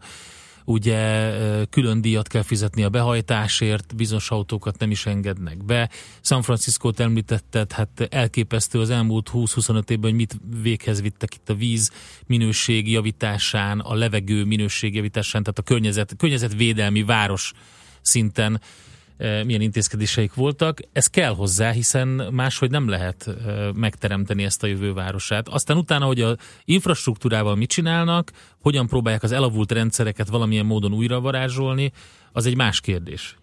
S7: ugye külön díjat kell fizetni a behajtásért, bizonyos autókat nem is engednek be. San Francisco-t említetted, hát elképesztő az elmúlt 20-25 évben, hogy mit véghez vittek itt a víz minőség javításán, a levegő minőség javításán, tehát a környezet, környezetvédelmi város szinten milyen intézkedéseik voltak. Ez kell hozzá, hiszen máshogy nem lehet eh, megteremteni ezt a jövővárosát. Aztán utána, hogy a infrastruktúrával mit csinálnak, hogyan próbálják az elavult rendszereket valamilyen módon újra varázsolni, az egy más kérdés.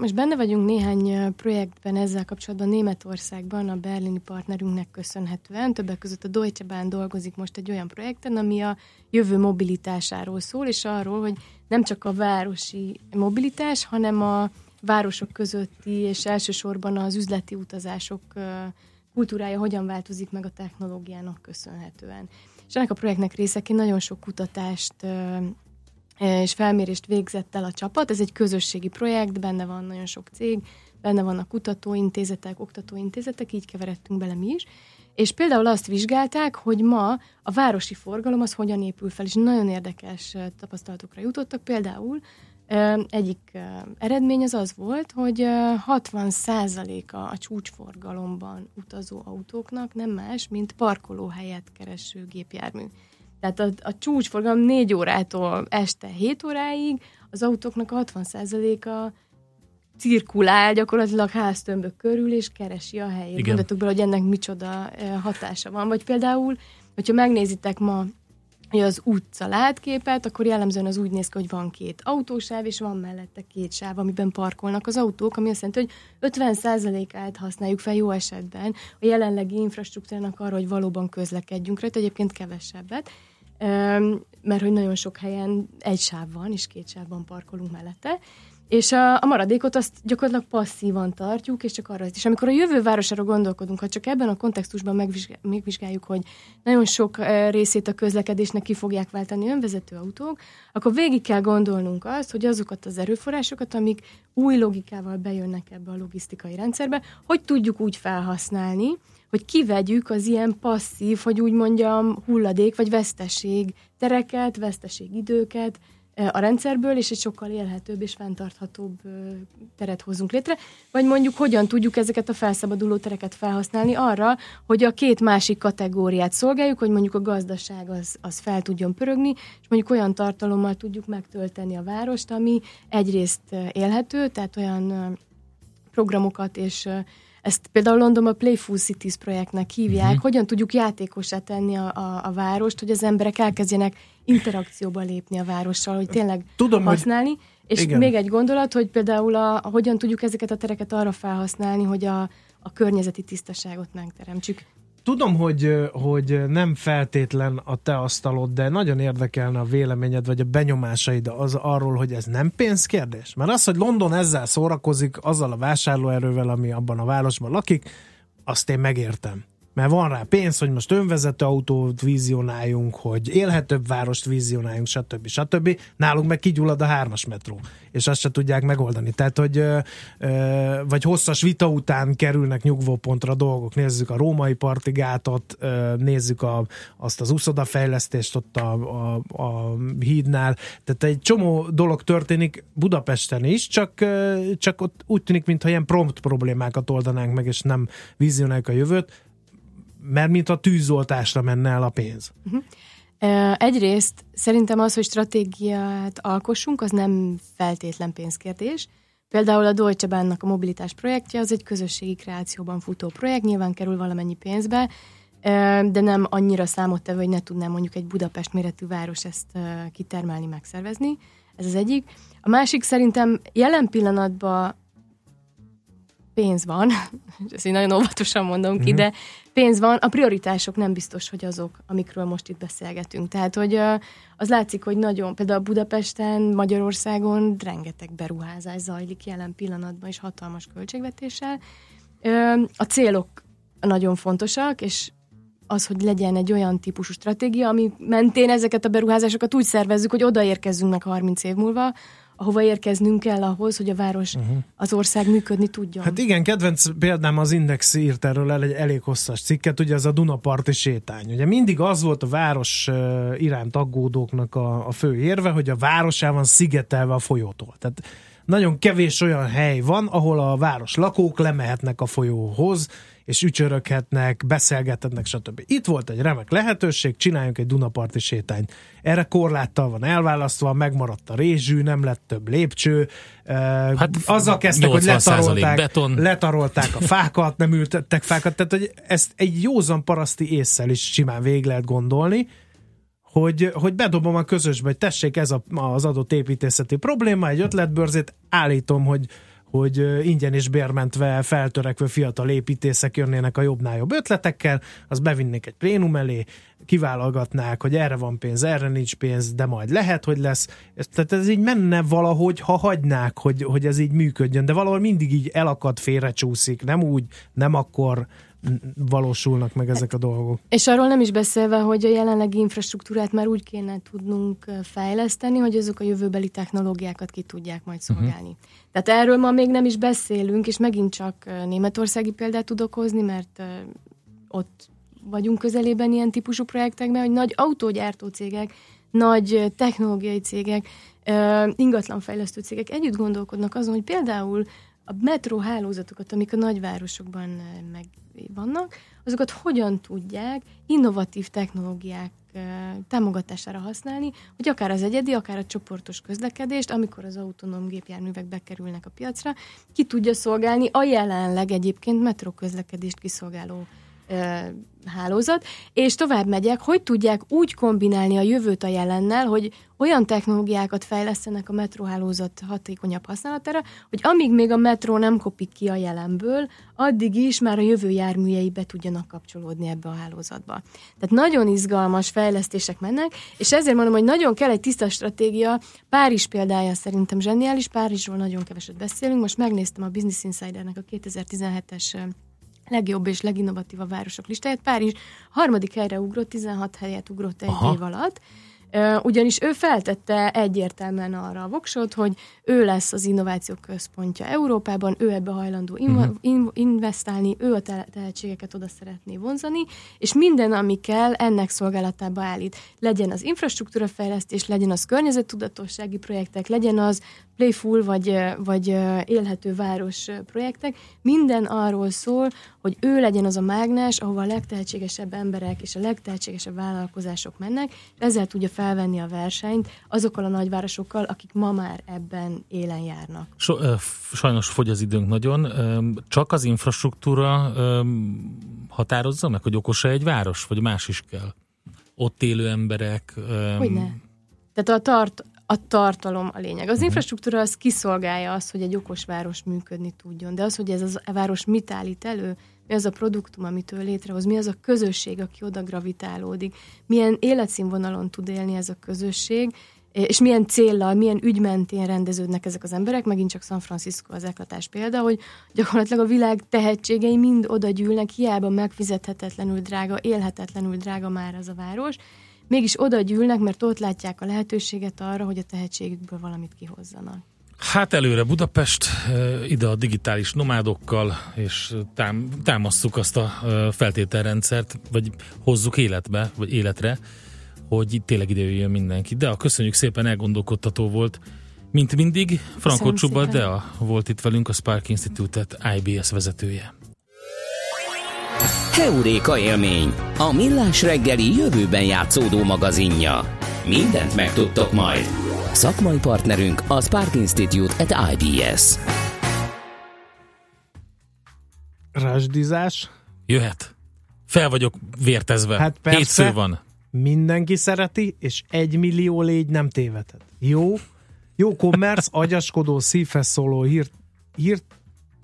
S11: Most benne vagyunk néhány projektben ezzel kapcsolatban Németországban, a berlini partnerünknek köszönhetően. Többek között a Deutsche Bahn dolgozik most egy olyan projekten, ami a jövő mobilitásáról szól, és arról, hogy nem csak a városi mobilitás, hanem a városok közötti, és elsősorban az üzleti utazások kultúrája hogyan változik meg a technológiának köszönhetően. És ennek a projektnek részeként nagyon sok kutatást és felmérést végzett el a csapat. Ez egy közösségi projekt, benne van nagyon sok cég, benne vannak kutatóintézetek, oktatóintézetek, így keveredtünk bele mi is. És például azt vizsgálták, hogy ma a városi forgalom az hogyan épül fel, és nagyon érdekes tapasztalatokra jutottak. Például egyik eredmény az az volt, hogy 60%-a a csúcsforgalomban utazó autóknak nem más, mint parkolóhelyet kereső gépjármű. Tehát a, a csúcsforgalom 4 órától este 7 óráig az autóknak a 60%-a cirkulál gyakorlatilag háztömbök körül, és keresi a helyét. Gondoltok bele, hogy ennek micsoda hatása van. Vagy például, hogyha megnézitek ma az utca látképet, akkor jellemzően az úgy néz ki, hogy van két autósáv, és van mellette két sáv, amiben parkolnak az autók, ami azt jelenti, hogy 50%-át használjuk fel jó esetben a jelenlegi infrastruktúrának arra, hogy valóban közlekedjünk rajta, egyébként kevesebbet mert hogy nagyon sok helyen egy sáv van, és két sávban parkolunk mellette, és a, a maradékot azt gyakorlatilag passzívan tartjuk, és csak arra. És amikor a jövő városára gondolkodunk, ha csak ebben a kontextusban megvizsgáljuk, megvizsgáljuk, hogy nagyon sok részét a közlekedésnek ki fogják váltani önvezető autók, akkor végig kell gondolnunk azt, hogy azokat az erőforrásokat, amik új logikával bejönnek ebbe a logisztikai rendszerbe, hogy tudjuk úgy felhasználni, hogy kivegyük az ilyen passzív, hogy úgy mondjam, hulladék vagy veszteség tereket, veszteség időket a rendszerből, és egy sokkal élhetőbb és fenntarthatóbb teret hozzunk létre, vagy mondjuk hogyan tudjuk ezeket a felszabaduló tereket felhasználni arra, hogy a két másik kategóriát szolgáljuk, hogy mondjuk a gazdaság az, az fel tudjon pörögni, és mondjuk olyan tartalommal tudjuk megtölteni a várost, ami egyrészt élhető, tehát olyan programokat és ezt például Londonban a Playful Cities projektnek hívják, uh-huh. hogyan tudjuk játékosá tenni a, a, a várost, hogy az emberek elkezdjenek interakcióba lépni a várossal, hogy tényleg Tudom, használni. Hogy... És Igen. még egy gondolat, hogy például a, a, hogyan tudjuk ezeket a tereket arra felhasználni, hogy a, a környezeti tisztaságot megteremtsük.
S1: Tudom, hogy, hogy nem feltétlen a te asztalod, de nagyon érdekelne a véleményed, vagy a benyomásaid az arról, hogy ez nem pénzkérdés. Mert az, hogy London ezzel szórakozik, azzal a vásárlóerővel, ami abban a városban lakik, azt én megértem mert van rá pénz, hogy most önvezető autót vizionáljunk, hogy élhetőbb várost vizionáljunk, stb. stb. Nálunk meg kigyullad a hármas metró, és azt se tudják megoldani. Tehát, hogy ö, ö, vagy hosszas vita után kerülnek nyugvópontra dolgok. Nézzük a római partigátot, ö, nézzük a, azt az uszodafejlesztést ott a, a, a hídnál. Tehát egy csomó dolog történik Budapesten is, csak, ö, csak ott úgy tűnik, mintha ilyen prompt problémákat oldanánk meg, és nem vizionáljuk a jövőt mert mint a tűzoltásra menne el a pénz. Uh-huh.
S11: Egyrészt szerintem az, hogy stratégiát alkossunk, az nem feltétlen pénzkérdés. Például a Deutsche Bahnnak a mobilitás projektje az egy közösségi kreációban futó projekt, nyilván kerül valamennyi pénzbe, de nem annyira számottevő, hogy ne tudná mondjuk egy Budapest méretű város ezt kitermelni, megszervezni. Ez az egyik. A másik szerintem jelen pillanatban pénz van, <laughs> ezt én nagyon óvatosan mondom ki, mm-hmm. de pénz van, a prioritások nem biztos, hogy azok, amikről most itt beszélgetünk. Tehát, hogy az látszik, hogy nagyon, például Budapesten, Magyarországon rengeteg beruházás zajlik jelen pillanatban, és hatalmas költségvetéssel. A célok nagyon fontosak, és az, hogy legyen egy olyan típusú stratégia, ami mentén ezeket a beruházásokat úgy szervezzük, hogy odaérkezzünk meg 30 év múlva, ahova érkeznünk kell ahhoz, hogy a város, uh-huh. az ország működni tudjon.
S1: Hát igen, kedvenc példám az Index írt erről el egy elég hosszas cikket, ugye ez a Dunaparti sétány. Ugye mindig az volt a város iránt aggódóknak a, a fő érve, hogy a városában szigetelve a folyótól. Tehát nagyon kevés olyan hely van, ahol a város lakók lemehetnek a folyóhoz, és ücsöröghetnek, beszélgethetnek, stb. Itt volt egy remek lehetőség, csináljunk egy Dunaparti sétányt. Erre korláttal van elválasztva, megmaradt a rézsű, nem lett több lépcső. Hát Azzal kezdtek, hogy letarolták, beton. letarolták a fákat, nem ültettek fákat, tehát hogy ezt egy józan paraszti észsel is simán végig lehet gondolni, hogy, hogy bedobom a közösbe, hogy tessék, ez a, az adott építészeti probléma, egy ötletbörzét, állítom, hogy hogy ingyen és bérmentve feltörekvő fiatal építészek jönnének a jobbnál jobb ötletekkel, az bevinnék egy prénum elé, kiválogatnák, hogy erre van pénz, erre nincs pénz, de majd lehet, hogy lesz. Tehát ez így menne valahogy, ha hagynák, hogy, hogy ez így működjön, de valahol mindig így elakad, félrecsúszik, nem úgy, nem akkor, valósulnak meg ezek a dolgok.
S11: És arról nem is beszélve, hogy a jelenlegi infrastruktúrát már úgy kéne tudnunk fejleszteni, hogy azok a jövőbeli technológiákat ki tudják majd mhm. szolgálni. Uh-huh. Tehát erről ma még nem is beszélünk, és megint csak németországi példát tudok hozni, mert ott vagyunk közelében ilyen típusú projektekben, hogy nagy autógyártó cégek, nagy technológiai cégek, ingatlanfejlesztő cégek együtt gondolkodnak azon, hogy például a metró hálózatokat, amik a nagyvárosokban meg vannak, azokat hogyan tudják innovatív technológiák támogatására használni, hogy akár az egyedi, akár a csoportos közlekedést, amikor az autonóm gépjárművek bekerülnek a piacra, ki tudja szolgálni a jelenleg egyébként metró közlekedést kiszolgáló hálózat, és tovább megyek, hogy tudják úgy kombinálni a jövőt a jelennel, hogy olyan technológiákat fejlesztenek a metróhálózat hatékonyabb használatára, hogy amíg még a metró nem kopik ki a jelenből, addig is már a jövő járműjei be tudjanak kapcsolódni ebbe a hálózatba. Tehát nagyon izgalmas fejlesztések mennek, és ezért mondom, hogy nagyon kell egy tiszta stratégia. Párizs példája szerintem zseniális, Párizsról nagyon keveset beszélünk. Most megnéztem a Business Insidernek a 2017-es legjobb és leginnovatívabb városok listáját. Párizs harmadik helyre ugrott, 16 helyet ugrott egy Aha. év alatt. Ugyanis ő feltette egyértelműen arra a voksot, hogy ő lesz az innovációk központja Európában, ő ebbe hajlandó uh-huh. investálni, ő a tehetségeket oda szeretné vonzani, és minden, ami kell, ennek szolgálatába állít. Legyen az infrastruktúra fejlesztés, legyen az környezettudatossági projektek, legyen az playful vagy, vagy élhető város projektek, minden arról szól, hogy ő legyen az a mágnás, ahova a legtehetségesebb emberek és a legtehetségesebb vállalkozások mennek, és ezzel tudja felvenni a versenyt azokkal a nagyvárosokkal, akik ma már ebben élen járnak.
S7: So, sajnos fogy az időnk nagyon. Csak az infrastruktúra határozza meg, hogy okos-e egy város, vagy más is kell? Ott élő emberek...
S11: Hogyne. Tehát a, tart, a tartalom a lényeg. Az uh-huh. infrastruktúra az kiszolgálja azt, hogy egy okos város működni tudjon, de az, hogy ez a város mit állít elő, mi az a produktum, amit ő létrehoz, mi az a közösség, aki oda gravitálódik, milyen életszínvonalon tud élni ez a közösség, és milyen céllal, milyen ügy mentén rendeződnek ezek az emberek, megint csak San Francisco az eklatás példa, hogy gyakorlatilag a világ tehetségei mind oda gyűlnek, hiába megfizethetetlenül drága, élhetetlenül drága már az a város, mégis oda gyűlnek, mert ott látják a lehetőséget arra, hogy a tehetségükből valamit kihozzanak.
S7: Hát előre Budapest, ide a digitális nomádokkal, és tám, támasszuk azt a feltételrendszert, vagy hozzuk életbe, vagy életre, hogy tényleg ide jöjjön mindenki. De a köszönjük szépen, elgondolkodtató volt. Mint mindig, Franco Csuba Dea volt itt velünk, a Spark Institute-et IBS vezetője.
S2: Heuréka élmény, a millás reggeli jövőben játszódó magazinja. Mindent megtudtok majd. Szakmai partnerünk a Spark Institute at IBS.
S1: Rásdizás?
S7: Jöhet. Fel vagyok vértezve. Hát persze, Hétsző van.
S1: Mindenki szereti, és egy millió légy nem tévedhet. Jó? Jó commerce, agyaskodó, szívhez szóló hírt, hírt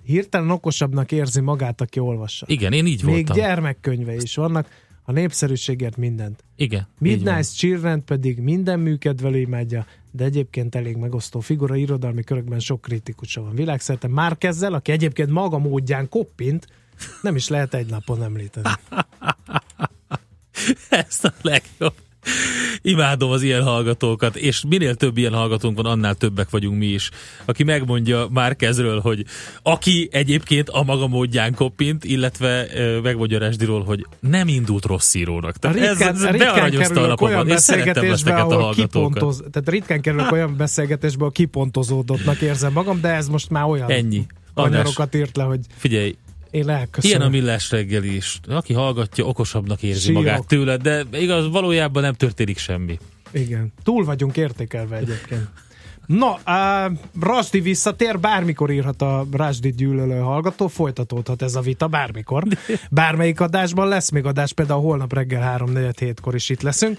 S1: hirtelen okosabbnak érzi magát, aki olvassa.
S7: Igen, én így
S1: Még
S7: voltam.
S1: Még gyermekkönyve is vannak, a népszerűségért mindent.
S7: Igen.
S1: Midnight Children pedig minden műkedvelő imádja, de egyébként elég megosztó figura, irodalmi körökben sok kritikusa van világszerte. Már kezzel, aki egyébként maga módján koppint, nem is lehet egy napon említeni. <laughs>
S7: Ezt a legjobb. Imádom az ilyen hallgatókat, és minél több ilyen hallgatónk van, annál többek vagyunk mi is. Aki megmondja már kezről, hogy aki egyébként a maga módján koppint, illetve megmondja Resdiról, hogy nem indult rossz írónak. Tehát ritkán, ez, ez ritkán kerülök olyan beszélgetésbe, ahol kipontoz,
S1: tehát ritkán kerülök olyan beszélgetésbe, ahol kipontozódottnak érzem magam, de ez most már olyan
S7: Ennyi.
S1: kanyarokat írt le, hogy
S7: Figyelj,
S1: én elköszönöm.
S7: Ilyen a millás reggel is. Aki hallgatja, okosabbnak érzi Sírok. magát tőle, de igaz, valójában nem történik semmi.
S1: Igen. Túl vagyunk értékelve egyébként. Na, uh, Rasdi visszatér, bármikor írhat a Rasdi gyűlölő hallgató, folytatódhat ez a vita bármikor. <laughs> Bármelyik adásban lesz még adás, például holnap reggel 3-4-7-kor is itt leszünk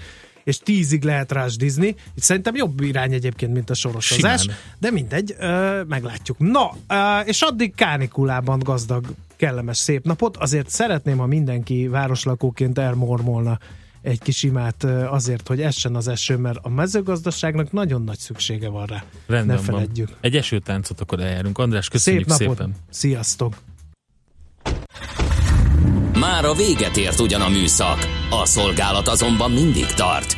S1: és tízig lehet rásdizni. Itt szerintem jobb irány egyébként, mint a sorosozás, Simán. de mindegy, ö, meglátjuk. Na, ö, és addig kánikulában gazdag kellemes szép napot. Azért szeretném, ha mindenki városlakóként elmormolna egy kis imát azért, hogy essen az eső, mert a mezőgazdaságnak nagyon nagy szüksége van rá. Rendben ne feledjük. Van.
S7: Egy esőtáncot akkor eljárunk. András, köszönjük
S1: Szép napot.
S7: szépen.
S1: Sziasztok!
S2: Már a véget ért ugyan a műszak, a szolgálat azonban mindig tart,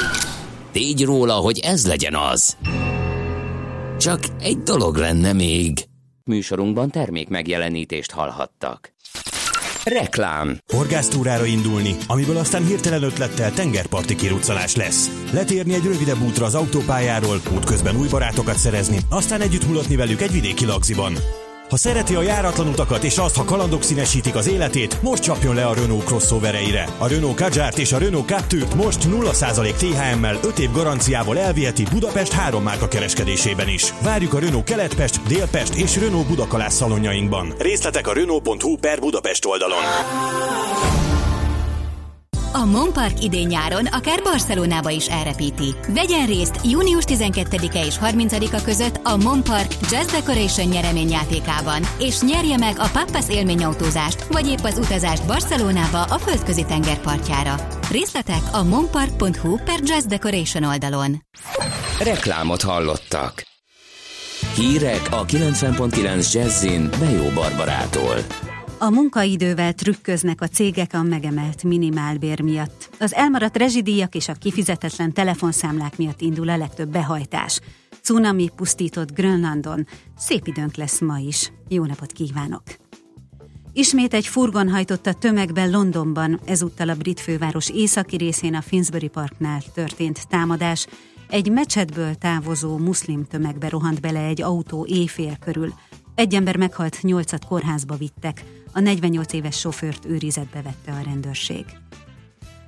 S2: tégy róla, hogy ez legyen az. Csak egy dolog lenne még. Műsorunkban termék megjelenítést hallhattak. Reklám.
S12: Horgásztúrára indulni, amiből aztán hirtelen ötlettel tengerparti kiruccolás lesz. Letérni egy rövidebb útra az autópályáról, útközben új barátokat szerezni, aztán együtt mulatni velük egy vidéki lagziban. Ha szereti a járatlan utakat és azt, ha kalandok színesítik az életét, most csapjon le a Renault crossovereire. A Renault Kadjárt és a Renault Captur most 0% THM-mel 5 év garanciával elviheti Budapest három márka kereskedésében is. Várjuk a Renault Keletpest, Délpest és Renault Budakalász szalonjainkban. Részletek a Renault.hu per Budapest oldalon.
S4: A Monpark idén-nyáron akár Barcelonába is elrepíti. Vegyen részt június 12-e és 30-a között a Monpark Jazz Decoration nyereményjátékában, és nyerje meg a Pappas élményautózást, vagy épp az utazást Barcelonába a földközi tengerpartjára. Részletek a monpark.hu per Jazz Decoration oldalon.
S2: Reklámot hallottak. Hírek a 90.9 Jazzin Bejó Barbarától.
S5: A munkaidővel trükköznek a cégek a megemelt minimálbér miatt. Az elmaradt rezsidíjak és a kifizetetlen telefonszámlák miatt indul a legtöbb behajtás. Cunami pusztított Grönlandon. Szép időnk lesz ma is. Jó napot kívánok! Ismét egy furgon hajtott tömegben Londonban, ezúttal a brit főváros északi részén a Finsbury Parknál történt támadás. Egy mecsetből távozó muszlim tömegbe rohant bele egy autó éjfél körül. Egy ember meghalt, nyolcat kórházba vittek. A 48 éves sofőrt őrizetbe vette a rendőrség.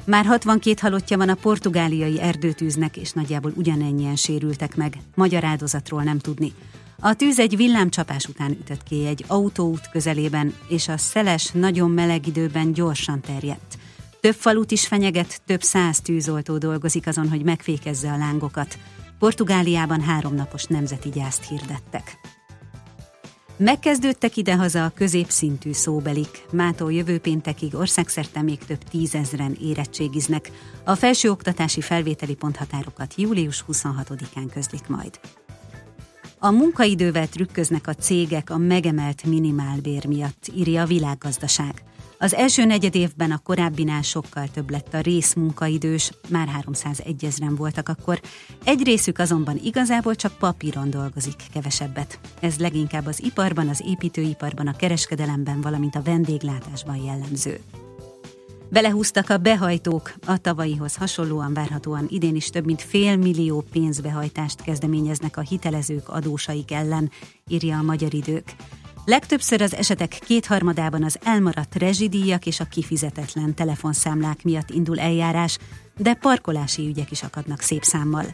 S5: Már 62 halottja van a portugáliai erdőtűznek, és nagyjából ugyanennyien sérültek meg. Magyar áldozatról nem tudni. A tűz egy villámcsapás után ütött ki egy autóút közelében, és a szeles, nagyon meleg időben gyorsan terjedt. Több falut is fenyeget, több száz tűzoltó dolgozik azon, hogy megfékezze a lángokat. Portugáliában háromnapos nemzeti gyászt hirdettek. Megkezdődtek idehaza a középszintű szóbelik. Mától jövő péntekig országszerte még több tízezren érettségiznek. A felsőoktatási felvételi ponthatárokat július 26-án közlik majd. A munkaidővel trükköznek a cégek a megemelt minimálbér miatt, írja a világgazdaság. Az első negyed évben a korábbinál sokkal több lett a részmunkaidős, már 301 ezeren voltak akkor. Egy részük azonban igazából csak papíron dolgozik kevesebbet. Ez leginkább az iparban, az építőiparban, a kereskedelemben, valamint a vendéglátásban jellemző. Belehúztak a behajtók, a tavalyihoz hasonlóan várhatóan idén is több mint fél millió pénzbehajtást kezdeményeznek a hitelezők adósaik ellen, írja a Magyar Idők. Legtöbbször az esetek kétharmadában az elmaradt rezsidíjak és a kifizetetlen telefonszámlák miatt indul eljárás, de parkolási ügyek is akadnak szép számmal.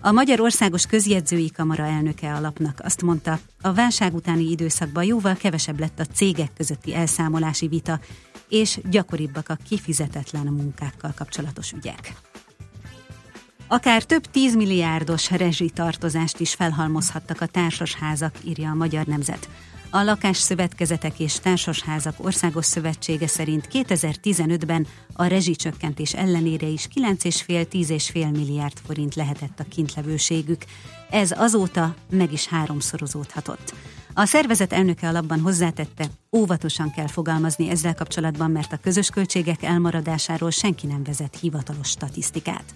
S5: A Magyarországos Közjegyzői Kamara elnöke alapnak azt mondta, a válság utáni időszakban jóval kevesebb lett a cégek közötti elszámolási vita, és gyakoribbak a kifizetetlen munkákkal kapcsolatos ügyek. Akár több tízmilliárdos rezsitartozást is felhalmozhattak a társasházak, írja a Magyar Nemzet. A Lakásszövetkezetek és Társasházak Országos Szövetsége szerint 2015-ben a rezsicsökkentés ellenére is 9,5-10,5 milliárd forint lehetett a kintlevőségük. Ez azóta meg is háromszorozódhatott. A szervezet elnöke alapban hozzátette, óvatosan kell fogalmazni ezzel kapcsolatban, mert a közös költségek elmaradásáról senki nem vezet hivatalos statisztikát.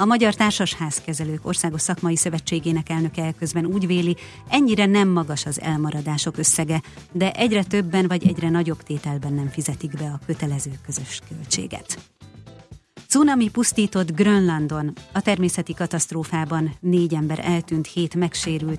S5: A Magyar Társasházkezelők Országos Szakmai Szövetségének elnöke közben úgy véli, ennyire nem magas az elmaradások összege, de egyre többen vagy egyre nagyobb tételben nem fizetik be a kötelező közös költséget. Cunami pusztított Grönlandon. A természeti katasztrófában négy ember eltűnt, hét megsérült,